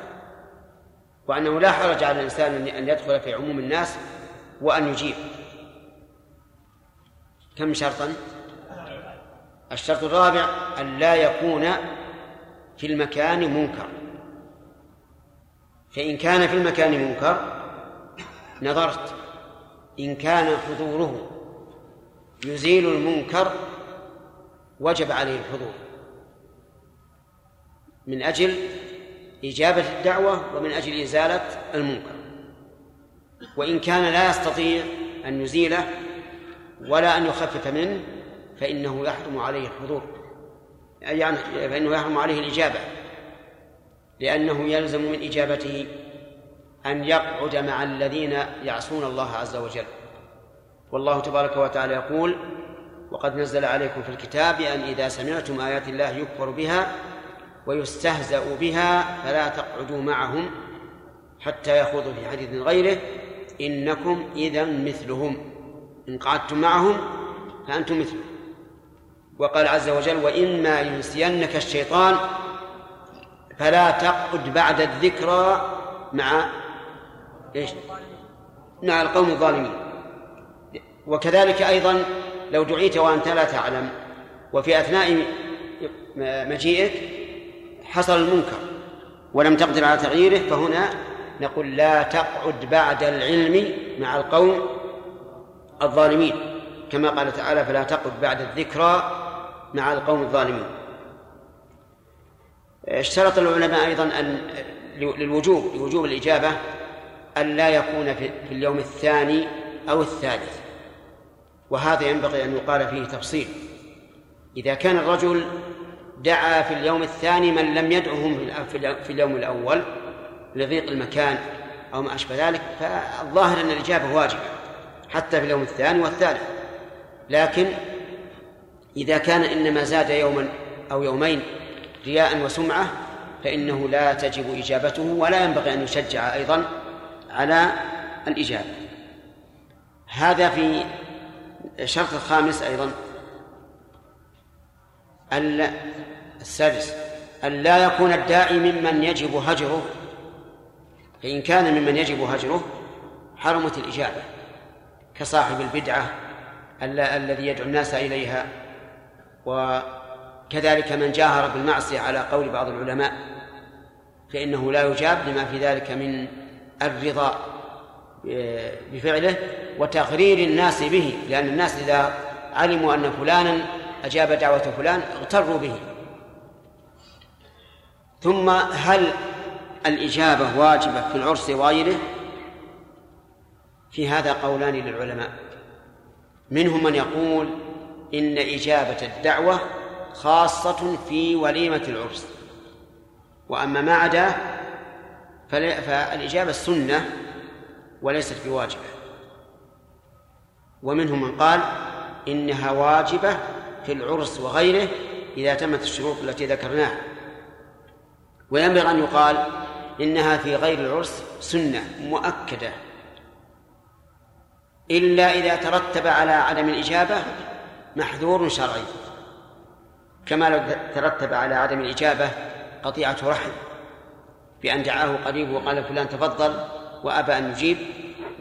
وأنه لا حرج على الإنسان أن يدخل في عموم الناس وأن يجيب. كم شرطا؟ الشرط الرابع أن لا يكون في المكان منكر. فإن كان في المكان منكر نظرت. إن كان حضوره يزيل المنكر وجب عليه الحضور. من أجل إجابة الدعوة ومن أجل إزالة المنكر. وإن كان لا يستطيع أن يزيله ولا أن يخفف منه فإنه يحرم عليه الحضور. يعني فإنه يحرم عليه الإجابة. لأنه يلزم من إجابته أن يقعد مع الذين يعصون الله عز وجل. والله تبارك وتعالى يقول وقد نزل عليكم في الكتاب أن إذا سمعتم آيات الله يكفر بها ويستهزأ بها فلا تقعدوا معهم حتى يخوضوا في حديث غيره. إنكم إذا مثلهم. إن قعدتم معهم فأنتم مثلهم وقال عز وجل وإما ينسينك الشيطان فلا تقعد بعد الذكرى مع إيش؟ مع القوم الظالمين. وكذلك أيضا لو دعيت وأنت لا تعلم. وفي أثناء مجيئك حصل المنكر ولم تقدر على تغييره فهنا نقول لا تقعد بعد العلم مع القوم الظالمين. كما قال تعالى فلا تقعد بعد الذكرى مع القوم الظالمين. اشترط العلماء أيضا أن للوجوب لوجوب الإجابة أن لا يكون في اليوم الثاني أو الثالث. وهذا ينبغي أن يقال فيه تفصيل. إذا كان الرجل دعا في اليوم الثاني من لم يدعهم في اليوم الأول لضيق المكان أو ما أشبه ذلك فالظاهر أن الإجابة واجبة حتى في اليوم الثاني والثالث. لكن إذا كان إنما زاد يوما أو يومين رياء وسمعة فإنه لا تجب إجابته ولا ينبغي أن يشجع أيضا على الإجابة. هذا في الشرط الخامس أيضا. ألا السادس أن لا يكون الداعي ممن يجب هجره. فإن كان ممن يجب هجره حرمت الإجابة كصاحب البدعة الذي يدعو الناس إليها. كذلك من جاهر بالمعصية على قول بعض العلماء فإنه لا يجاب لما في ذلك من الرضا بفعله وتغرير الناس به. لأن الناس إذا علموا أن فلانا أجاب دعوة فلان اغتروا به. ثم هل الإجابة واجبة في العرس وغيره في هذا قولان للعلماء. منهم من يقول إن إجابة الدعوة خاصة في وليمة العرس. وأما ما عداه فالإجابة سنة وليست بواجبة. ومنهم من قال إنها واجبة في العرس وغيره إذا تمت الشروط التي ذكرناها. وينبغي أن يقال إنها في غير العرس سنة مؤكدة. إلا إذا ترتب على عدم الإجابة محذور شرعي. كما لو ترتب على عدم الإجابة قطيعة رحم بأن دعاه قريب وقال فلان تفضل وأبى أن يجيب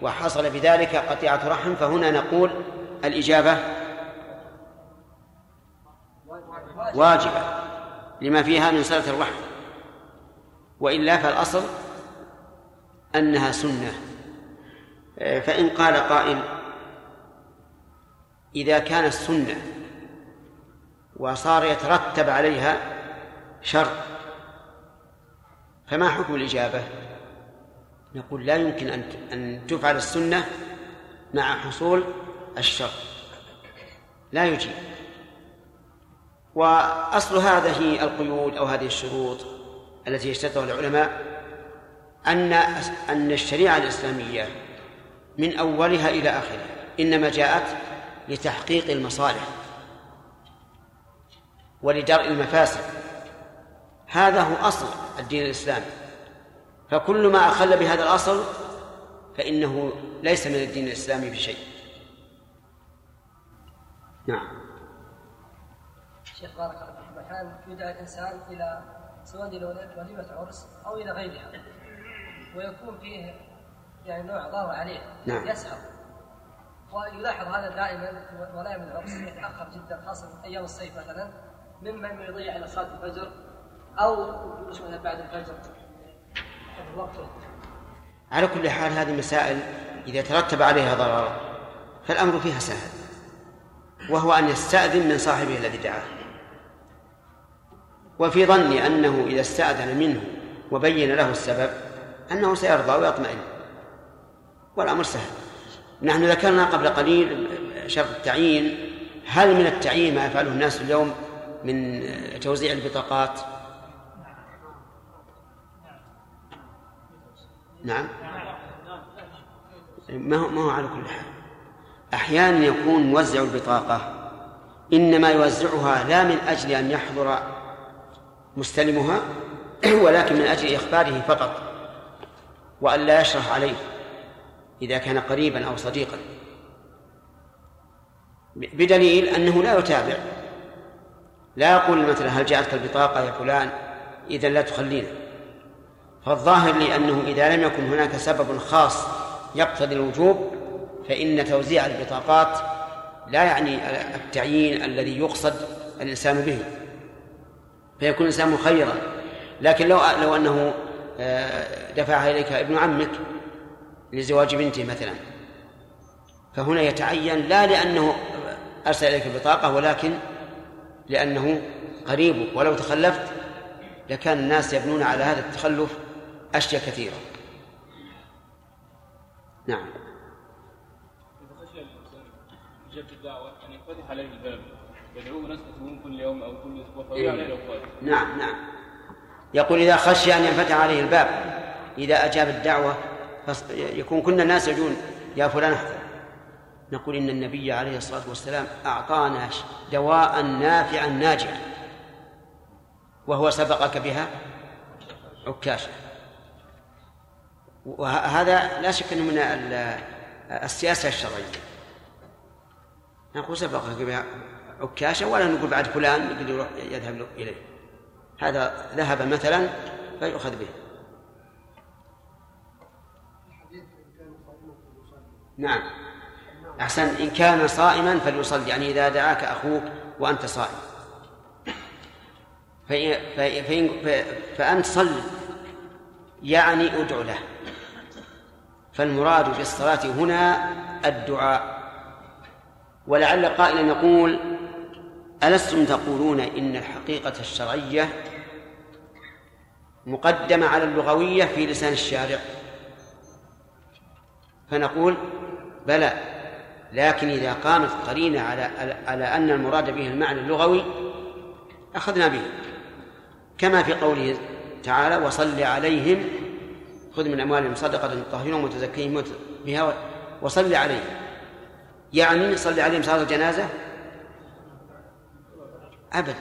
وحصل بذلك قطيعة رحم فهنا نقول الإجابة واجبة لما فيها من صلة الرحم. وإلا فالأصل أنها سنة. فإن قال قائل إذا كانت سنة وصار يترتب عليها شر فما حكم الإجابة؟ نقول لا يمكن أن أن تفعل السنة مع حصول الشر لا يجيب. وأصل هذه القيود أو هذه الشروط التي يشترطها العلماء أن أن الشريعة الإسلامية من أولها إلى آخرها إنما جاءت لتحقيق المصالح ولدرء المفاسد. هذا هو أصل الدين الإسلامي. فكل ما أخل بهذا الأصل فإنه ليس من الدين الإسلامي بشيء. نعم. شيخ بارك الله فيكم أحيانا يدعى الإنسان إلى سواء إلى وليمة عرس أو إلى غيرها. ويكون فيه يعني نوع ضرر عليه نعم. يسهر. ويلاحظ هذا دائما ولائم العرس يتأخر جدا خاصة أيام الصيف مثلا ممن يضيع إلى صلاة الفجر أو مثلا بعد الفجر. الوقت على كل حال هذه مسائل إذا ترتب عليها ضرر فالأمر فيها سهل وهو أن يستأذن من صاحبه الذي دعاه. وفي ظني أنه إذا استأذن منه وبين له السبب أنه سيرضى ويطمئن. والأمر سهل. نحن ذكرنا قبل قليل شرط التعيين. هل من التعيين ما يفعله الناس اليوم من توزيع البطاقات؟ نعم. ما هو ما هو على كل حال. أحيانا يكون موزع البطاقة إنما يوزعها لا من أجل أن يحضر مستلمها ولكن من أجل إخباره فقط وأن لا يشرح عليه إذا كان قريبا أو صديقا. بدليل أنه لا يتابع. لا يقول مثلا هل جاءتك البطاقة يا فلان؟ إذا لا تخلينا. فالظاهر لي أنه إذا لم يكن هناك سبب خاص يقتضي الوجوب فإن توزيع البطاقات لا يعني التعيين الذي يقصد الإنسان به. فيكون الإنسان مخيرا. لكن لو لو أنه آه، دفعها إليك ابن عمك لزواج بنته مثلا فهنا يتعين لا لأنه أرسل إليك البطاقة ولكن لأنه قريبك. ولو تخلفت لكان الناس يبنون على هذا التخلف أشياء كثيرة. نعم. إذا خشي الإنسان الدعوة أن ينفتح عليه الباب. يدعوه ناس كل يوم أو كل عليه الأوقات نعم نعم. يقول إذا خشي أن ينفتح عليه الباب إذا أجاب الدعوة فص- يكون كل الناس يجون يا فلان احضر نقول إن النبي عليه الصلاة والسلام أعطانا ش- دواء نافعا ناجعا. وهو سبقك بها؟ عكاشة. وهذا لا شك أنه من ال- السياسة الشرعية. نقول سبقك بها؟ عكاشة ولا نقول بعد فلان يقول يروح يذهب إليه. هذا ذهب مثلا فيؤخذ به. نعم. أحسن إن كان صائما فليصلي يعني إذا دعاك أخوك وأنت صائم. فإن فإن فأنت صل يعني ادع له. فالمراد بالصلاة هنا الدعاء. ولعل قائلا يقول ألستم تقولون إن الحقيقة الشرعية مقدمة على اللغوية في لسان الشارع؟ فنقول بلى لكن إذا قامت قرينة على على أن المراد به المعنى اللغوي أخذنا به. كما في قوله تعالى وصل عليهم خذ من أموالهم صدقة تطهرهم وتزكيهم بها وصل عليهم. يعني صل عليهم صلاة الجنازة؟ أبدا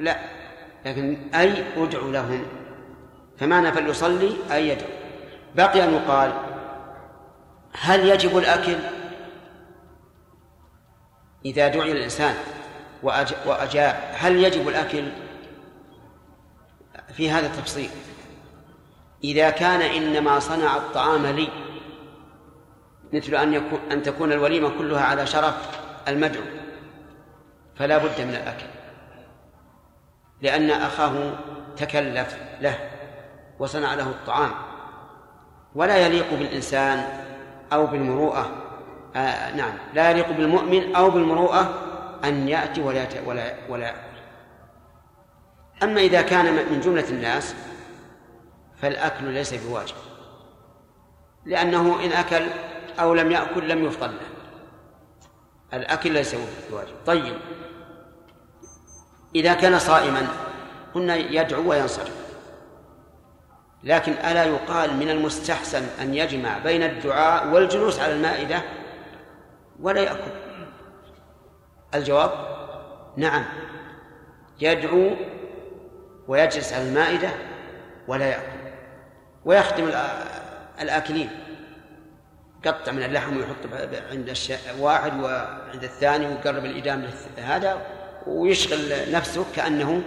لا. لكن أي ادع لهم فمعنى فليصلي أي يدعو. بقي أن يقال هل يجب الأكل؟ إذا دعي الإنسان وأجاب هل يجب الأكل؟ في هذا التفصيل. إذا كان إنما صنع الطعام لي مثل أن يكون أن تكون الوليمة كلها على شرف المدعو فلا بد من الأكل. لأن أخاه تكلف له وصنع له الطعام. ولا يليق بالإنسان أو بالمروءة. آه نعم. لا يليق بالمؤمن أو بالمروءة أن يأتي ولا ولا ولا يأكل أما إذا كان من جملة الناس فالأكل ليس بواجب. لأنه إن أكل أو لم يأكل لم يفضل له. الأكل ليس بواجب. طيب. إذا كان صائما قلنا يدعو وينصرف. لكن ألا يقال من المستحسن أن يجمع بين الدعاء والجلوس على المائدة؟ ولا يأكل. الجواب نعم. يدعو ويجلس على المائدة ولا يأكل. ويختم الآكلين. قطع من اللحم ويحط عند واحد وعند الثاني ويقرب الإدام هذا ويشغل نفسه كأنه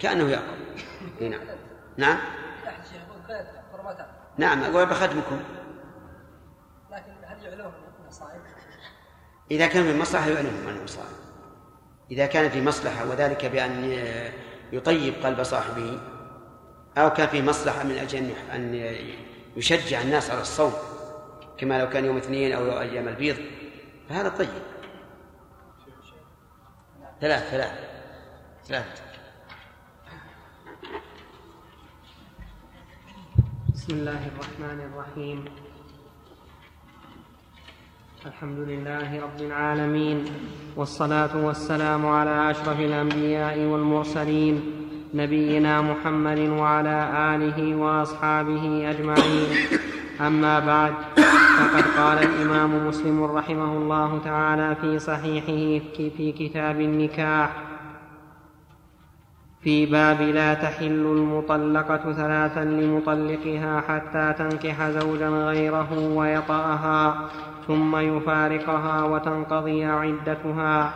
كأنه يأكل. نعم. نعم؟ نعم أقول بخدمكم. لكن هل يعلمون أنه صائم؟ إذا كان في مصلحة يعلمهم أنه صائم. إذا كان في مصلحة وذلك بأن يطيب قلب صاحبه أو كان في مصلحة من أجل أن يشجع الناس على الصوم كما لو كان يوم اثنين أو أيام البيض فهذا طيب. ثلاث ثلاث ثلاث. بسم الله الرحمن الرحيم. الحمد لله رب العالمين والصلاة والسلام على أشرف الأنبياء والمرسلين نبينا محمد وعلى آله وأصحابه أجمعين. أما بعد فقد قال الإمام مسلم رحمه الله تعالى في صحيحه في كتاب النكاح في باب لا تحل المطلقة ثلاثا لمطلقها حتى تنكح زوجا غيره ويطأها ثم يفارقها وتنقضي عدتها.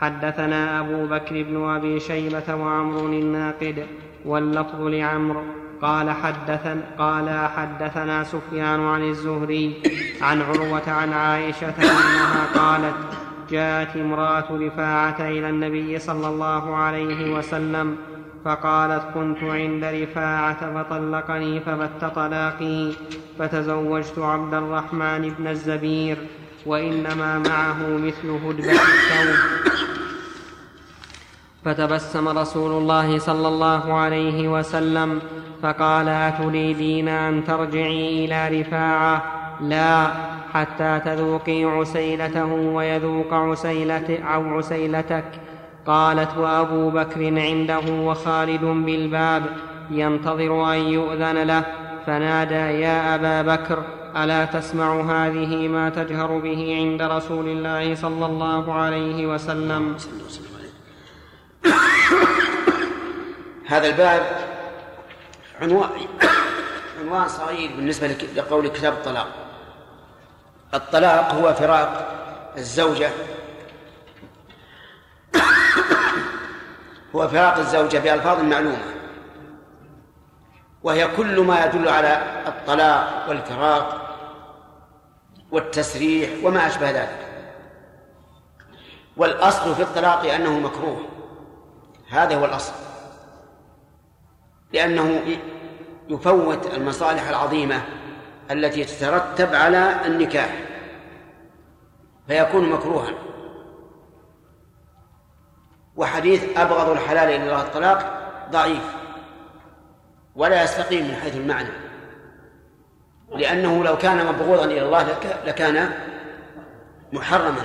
حدثنا أبو بكر بن أبي شيبة وعمر الناقد واللفظ لعمرو قال حدثن قال حدثنا سفيان عن الزهري عن عروة عن عائشة أنها قالت جاءت امرأة رفاعة إلى النبي صلى الله عليه وسلم فقالت كنت عند رفاعة فطلقني فبت طلاقي فتزوجت عبد الرحمن بن الزبير وإنما معه مثل هدبة الثوب. فتبسم رسول الله صلى الله عليه وسلم فقال أتريدين أن ترجعي إلى رفاعة؟ لا حتى تذوقي عسيلته ويذوق عسيلة أو عسيلتك. قالت وأبو بكر عنده وخالد بالباب ينتظر أن يؤذن له. فنادى يا أبا بكر ألا تسمع هذه ما تجهر به عند رسول الله صلى الله عليه وسلم؟ هذا الباب عنوان عنوان صغير بالنسبة لقول كتاب الطلاق. الطلاق هو فراق الزوجة. هو فراق الزوجة بألفاظ معلومة. وهي كل ما يدل على الطلاق والفراق والتسريح وما أشبه ذلك. والأصل في الطلاق أنه مكروه. هذا هو الأصل. لأنه يفوت المصالح العظيمة التي تترتب على النكاح فيكون مكروها. وحديث أبغض الحلال إلى الله الطلاق ضعيف ولا يستقيم من حيث المعنى. لأنه لو كان مبغوضا إلى الله لكان محرما.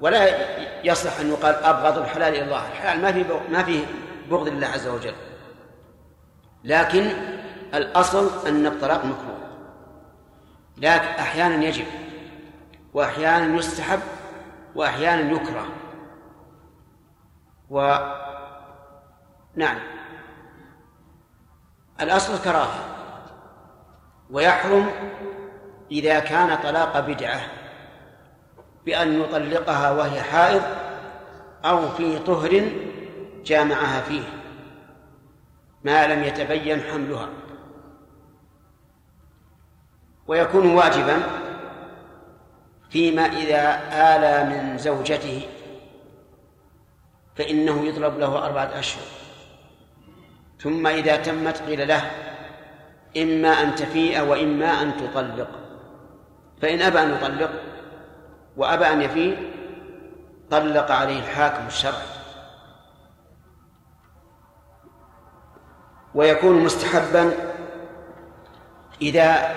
ولا يصلح أن يقال أبغض الحلال إلى الله الحلال ما في ما فيه بغض لله عز وجل. لكن الأصل أن الطلاق مكروه. لكن أحيانا يجب وأحيانا يستحب وأحيانا يكره. و نعم. الأصل الكراهة ويحرم إذا كان طلاق بدعة بأن يطلقها وهي حائض أو في طهر جامعها فيه. ما لم يتبين حملها. ويكون واجبا فيما إذا آلى من زوجته فإنه يطلب له أربعة أشهر. ثم إذا تمت قيل له إما أن تفيء وإما أن تطلق. فإن أبى أن يطلق وأبى أن يفيء طلق عليه الحاكم الشرعي. ويكون مستحبا إذا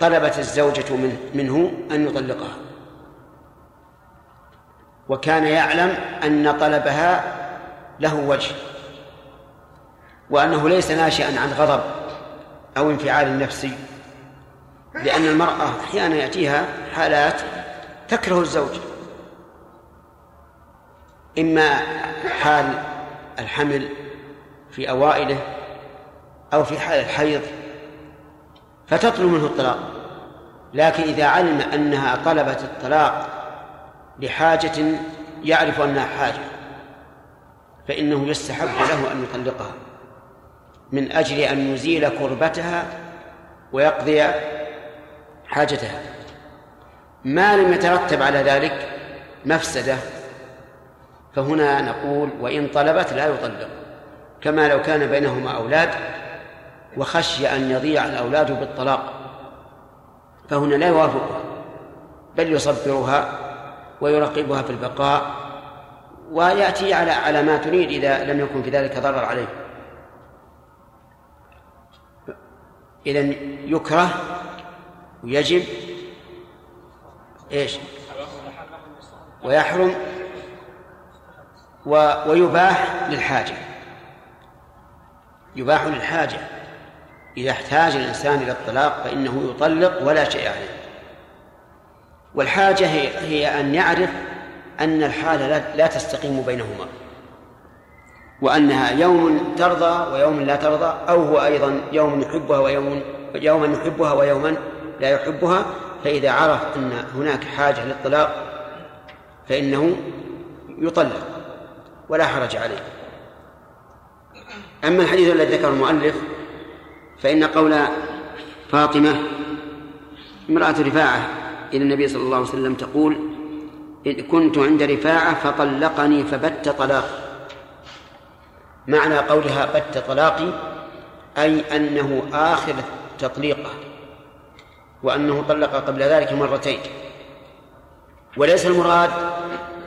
طلبت الزوجة منه أن يطلقها. وكان يعلم أن طلبها له وجه وأنه ليس ناشئا عن غضب أو انفعال نفسي لأن المرأة أحيانا يأتيها حالات تكره الزوج إما حال الحمل في أوائله أو في حال الحيض فتطلب منه الطلاق. لكن إذا علم أنها طلبت الطلاق لحاجة يعرف أنها حاجة فإنه يستحب له أن يطلقها من أجل أن يزيل كربتها ويقضي حاجتها. ما لم يترتب على ذلك مفسدة فهنا نقول وإن طلبت لا يطلق. كما لو كان بينهما أولاد وخشي أن يضيع الأولاد بالطلاق. فهنا لا يوافقها بل يصبرها ويرقبها في البقاء ويأتي على على ما تريد إذا لم يكن في ذلك ضرر عليه. إذا يكره ويجب إيش؟ ويحرم و ويباح للحاجة. يباح للحاجة. إذا احتاج الإنسان إلى الطلاق فإنه يطلق ولا شيء عليه. والحاجة هي, هي أن يعرف أن الحالة لا, تستقيم بينهما. وأنها يوم ترضى ويوم لا ترضى أو هو أيضا يوم يحبها ويوم يوما يحبها ويوما لا يحبها فإذا عرف أن هناك حاجة للطلاق فإنه يطلق ولا حرج عليه. أما الحديث الذي ذكره المؤلف فإن قول فاطمة امرأة رفاعة إلى النبي صلى الله عليه وسلم تقول إذ كنت عند رفاعة فطلقني فبت طلاقي معنى قولها بت طلاقي أي أنه آخر تطليقه وأنه طلق قبل ذلك مرتين. وليس المراد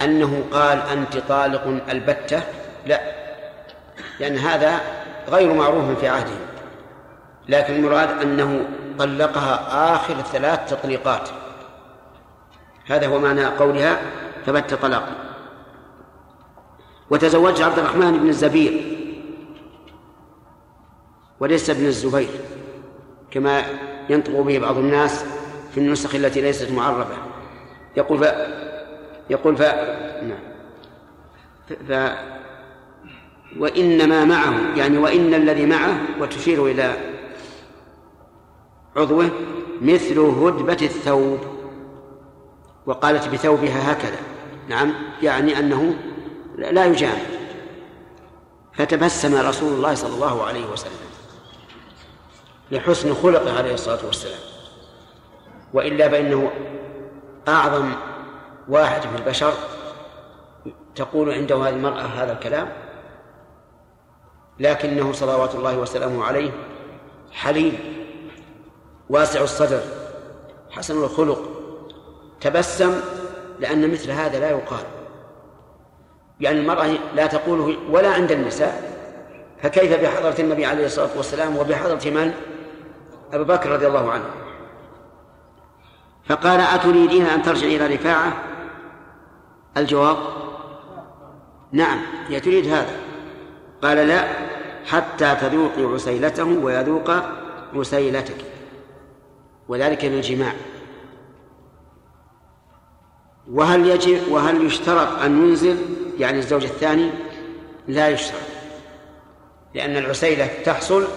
أنه قال أنت طالق البتة لا. لأن هذا غير معروف في عهده لكن المراد أنه طلقها آخر ثلاث تطليقات. هذا هو معنى قولها فبت طلاقا. وتزوجت عبد الرحمن بن الزبير. وليس ابن الزبير كما ينطق به بعض الناس في النسخ التي ليست معربة. يقول ف يقول ف نعم. ف وإنما معه يعني وإن الذي معه وتشير إلى عضوه مثل هدبة الثوب. وقالت بثوبها هكذا. نعم يعني أنه لا يجامع فتبسم رسول الله صلى الله عليه وسلم لحسن خلقه عليه الصلاة والسلام. وإلا فإنه أعظم واحد في البشر تقول عنده هذه المرأة هذا الكلام. لكنه صلوات الله وسلامه عليه حليم واسع الصدر حسن الخلق تبسم لأن مثل هذا لا يقال. يعني المرأة لا تقوله ولا عند النساء فكيف بحضرة النبي عليه الصلاة والسلام وبحضرة من؟ أبو بكر رضي الله عنه. فقال أتريدين أن ترجع إلى رفاعة؟ الجواب نعم هي تريد هذا. قال لا حتى تذوقي عسيلته ويذوق عسيلتك وذلك من الجماع. وهل يجب وهل يشترط أن ينزل؟ يعني الزوج الثاني لا يشترط لأن العسيلة تحصل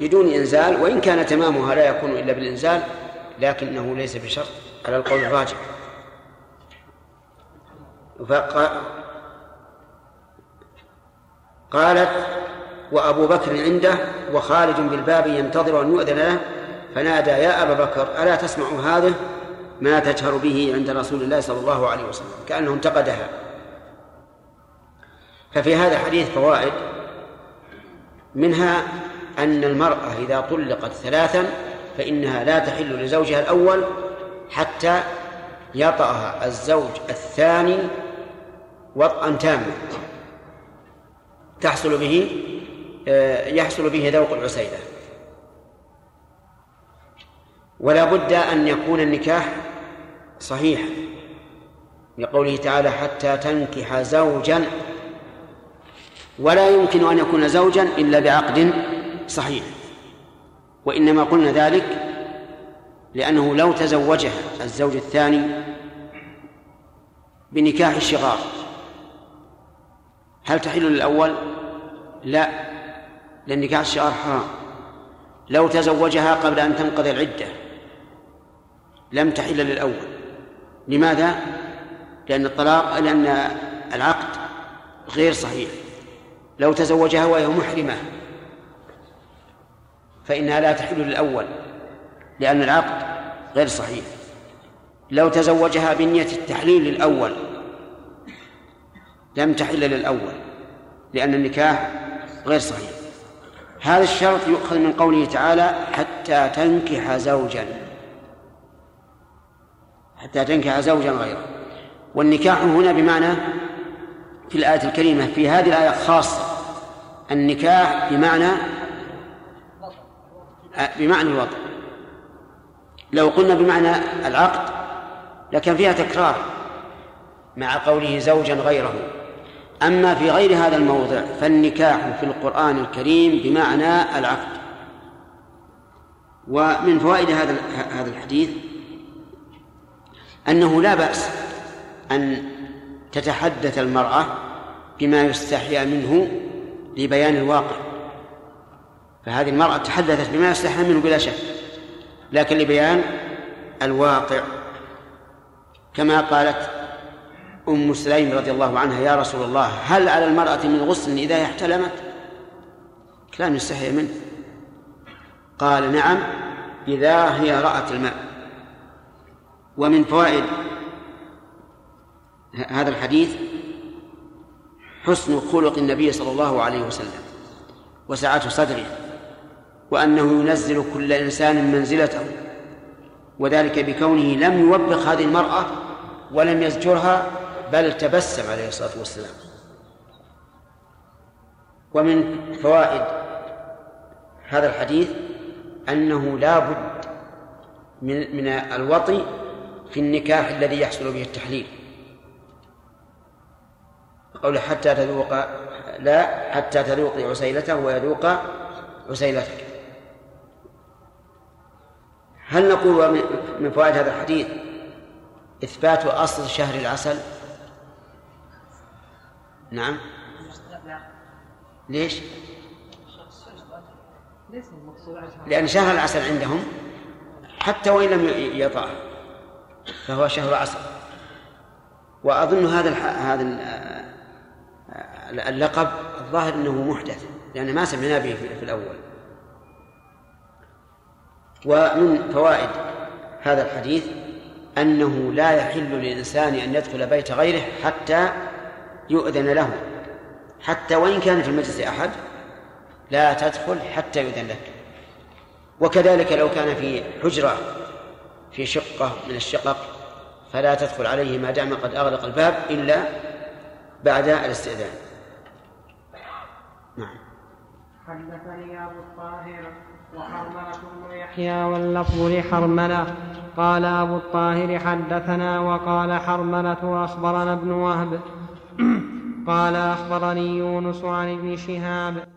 بدون إنزال وإن كان تمامها لا يكون إلا بالإنزال لكنه ليس بشرط على القول الراجح. قالت وأبو بكر عنده وخالد بالباب ينتظر أن يؤذن له فنادى يا أبا بكر ألا تسمع هذه؟ ما تجهر به عند رسول الله صلى الله عليه وسلم كأنه انتقدها. ففي هذا الحديث فوائد منها أن المرأة إذا طلقت ثلاثا فإنها لا تحل لزوجها الأول حتى يطأها الزوج الثاني وطئا تاما. تحصل به آه، يحصل به ذوق العسيلة. ولا بد أن يكون النكاح صحيحا لقوله تعالى حتى تنكح زوجا. ولا يمكن أن يكون زوجا إلا بعقد صحيح. وإنما قلنا ذلك لأنه لو تزوجها الزوج الثاني بنكاح الشغار. هل تحل للأول؟ لا لأن نكاح الشغار حرام لو تزوجها قبل أن تنقضي العدة لم تحل للأول لماذا؟ لأن الطلاق لأن العقد غير صحيح لو تزوجها وهي محرمة فإنها لا تحل للأول لأن العقد غير صحيح لو تزوجها بنية التحليل للأول لم تحل للأول لأن النكاح غير صحيح. هذا الشرط يؤخذ من قوله تعالى حتى تنكح زوجا حتى تنكح زوجا غيره. والنكاح هنا بمعنى في الآية الكريمة في هذه الآية خاصة النكاح بمعنى بمعنى الوضع. لو قلنا بمعنى العقد لكان فيها تكرار مع قوله زوجا غيره. أما في غير هذا الموضع فالنكاح في القرآن الكريم بمعنى العقد. ومن فوائد هذا هذا الحديث أنه لا بأس أن تتحدث المرأة بما يستحيا منه لبيان الواقع. فهذه المرأة تحدثت بما يستحيا منه بلا شك لكن لبيان الواقع. كما قالت أم سليم رضي الله عنها يا رسول الله هل على المرأة من غسل إذا احتلمت؟ كلام يستحي منه. قال نعم إذا هي رأت الماء. ومن فوائد هذا الحديث حسن خلق النبي صلى الله عليه وسلم وسعة صدره وأنه ينزل كل إنسان منزلته وذلك بكونه لم يوبخ هذه المرأة ولم يزجرها بل تبسم عليه الصلاة والسلام. ومن فوائد هذا الحديث أنه لا بد من من الوطي في النكاح الذي يحصل به التحليل. قول حتى تذوق لا حتى تذوقي عسيلته ويذوق عسيلتك. هل نقول من فوائد هذا الحديث إثبات أصل شهر العسل؟ نعم. ليش؟ لأن شهر العسل عندهم حتى وإن لم يطع فهو شهر عسل. وأظن هذا هذا اللقب الظاهر أنه محدث لأن ما سمعنا به في الأول. ومن فوائد هذا الحديث أنه لا يحل للإنسان أن يدخل بيت غيره حتى يؤذن له. حتى وإن كان في المجلس أحد لا تدخل حتى يؤذن لك. وكذلك لو كان في حجرة في شقة من الشقق فلا تدخل عليه ما دام قد أغلق الباب إلا بعد الاستئذان. نعم. حدثني أبو الطاهر وحرملة بن يحيى واللفظ لحرملة. قال أبو الطاهر حدثنا وقال حرملة أخبرنا ابن وهب قال أخبرني يونس عن ابن شهاب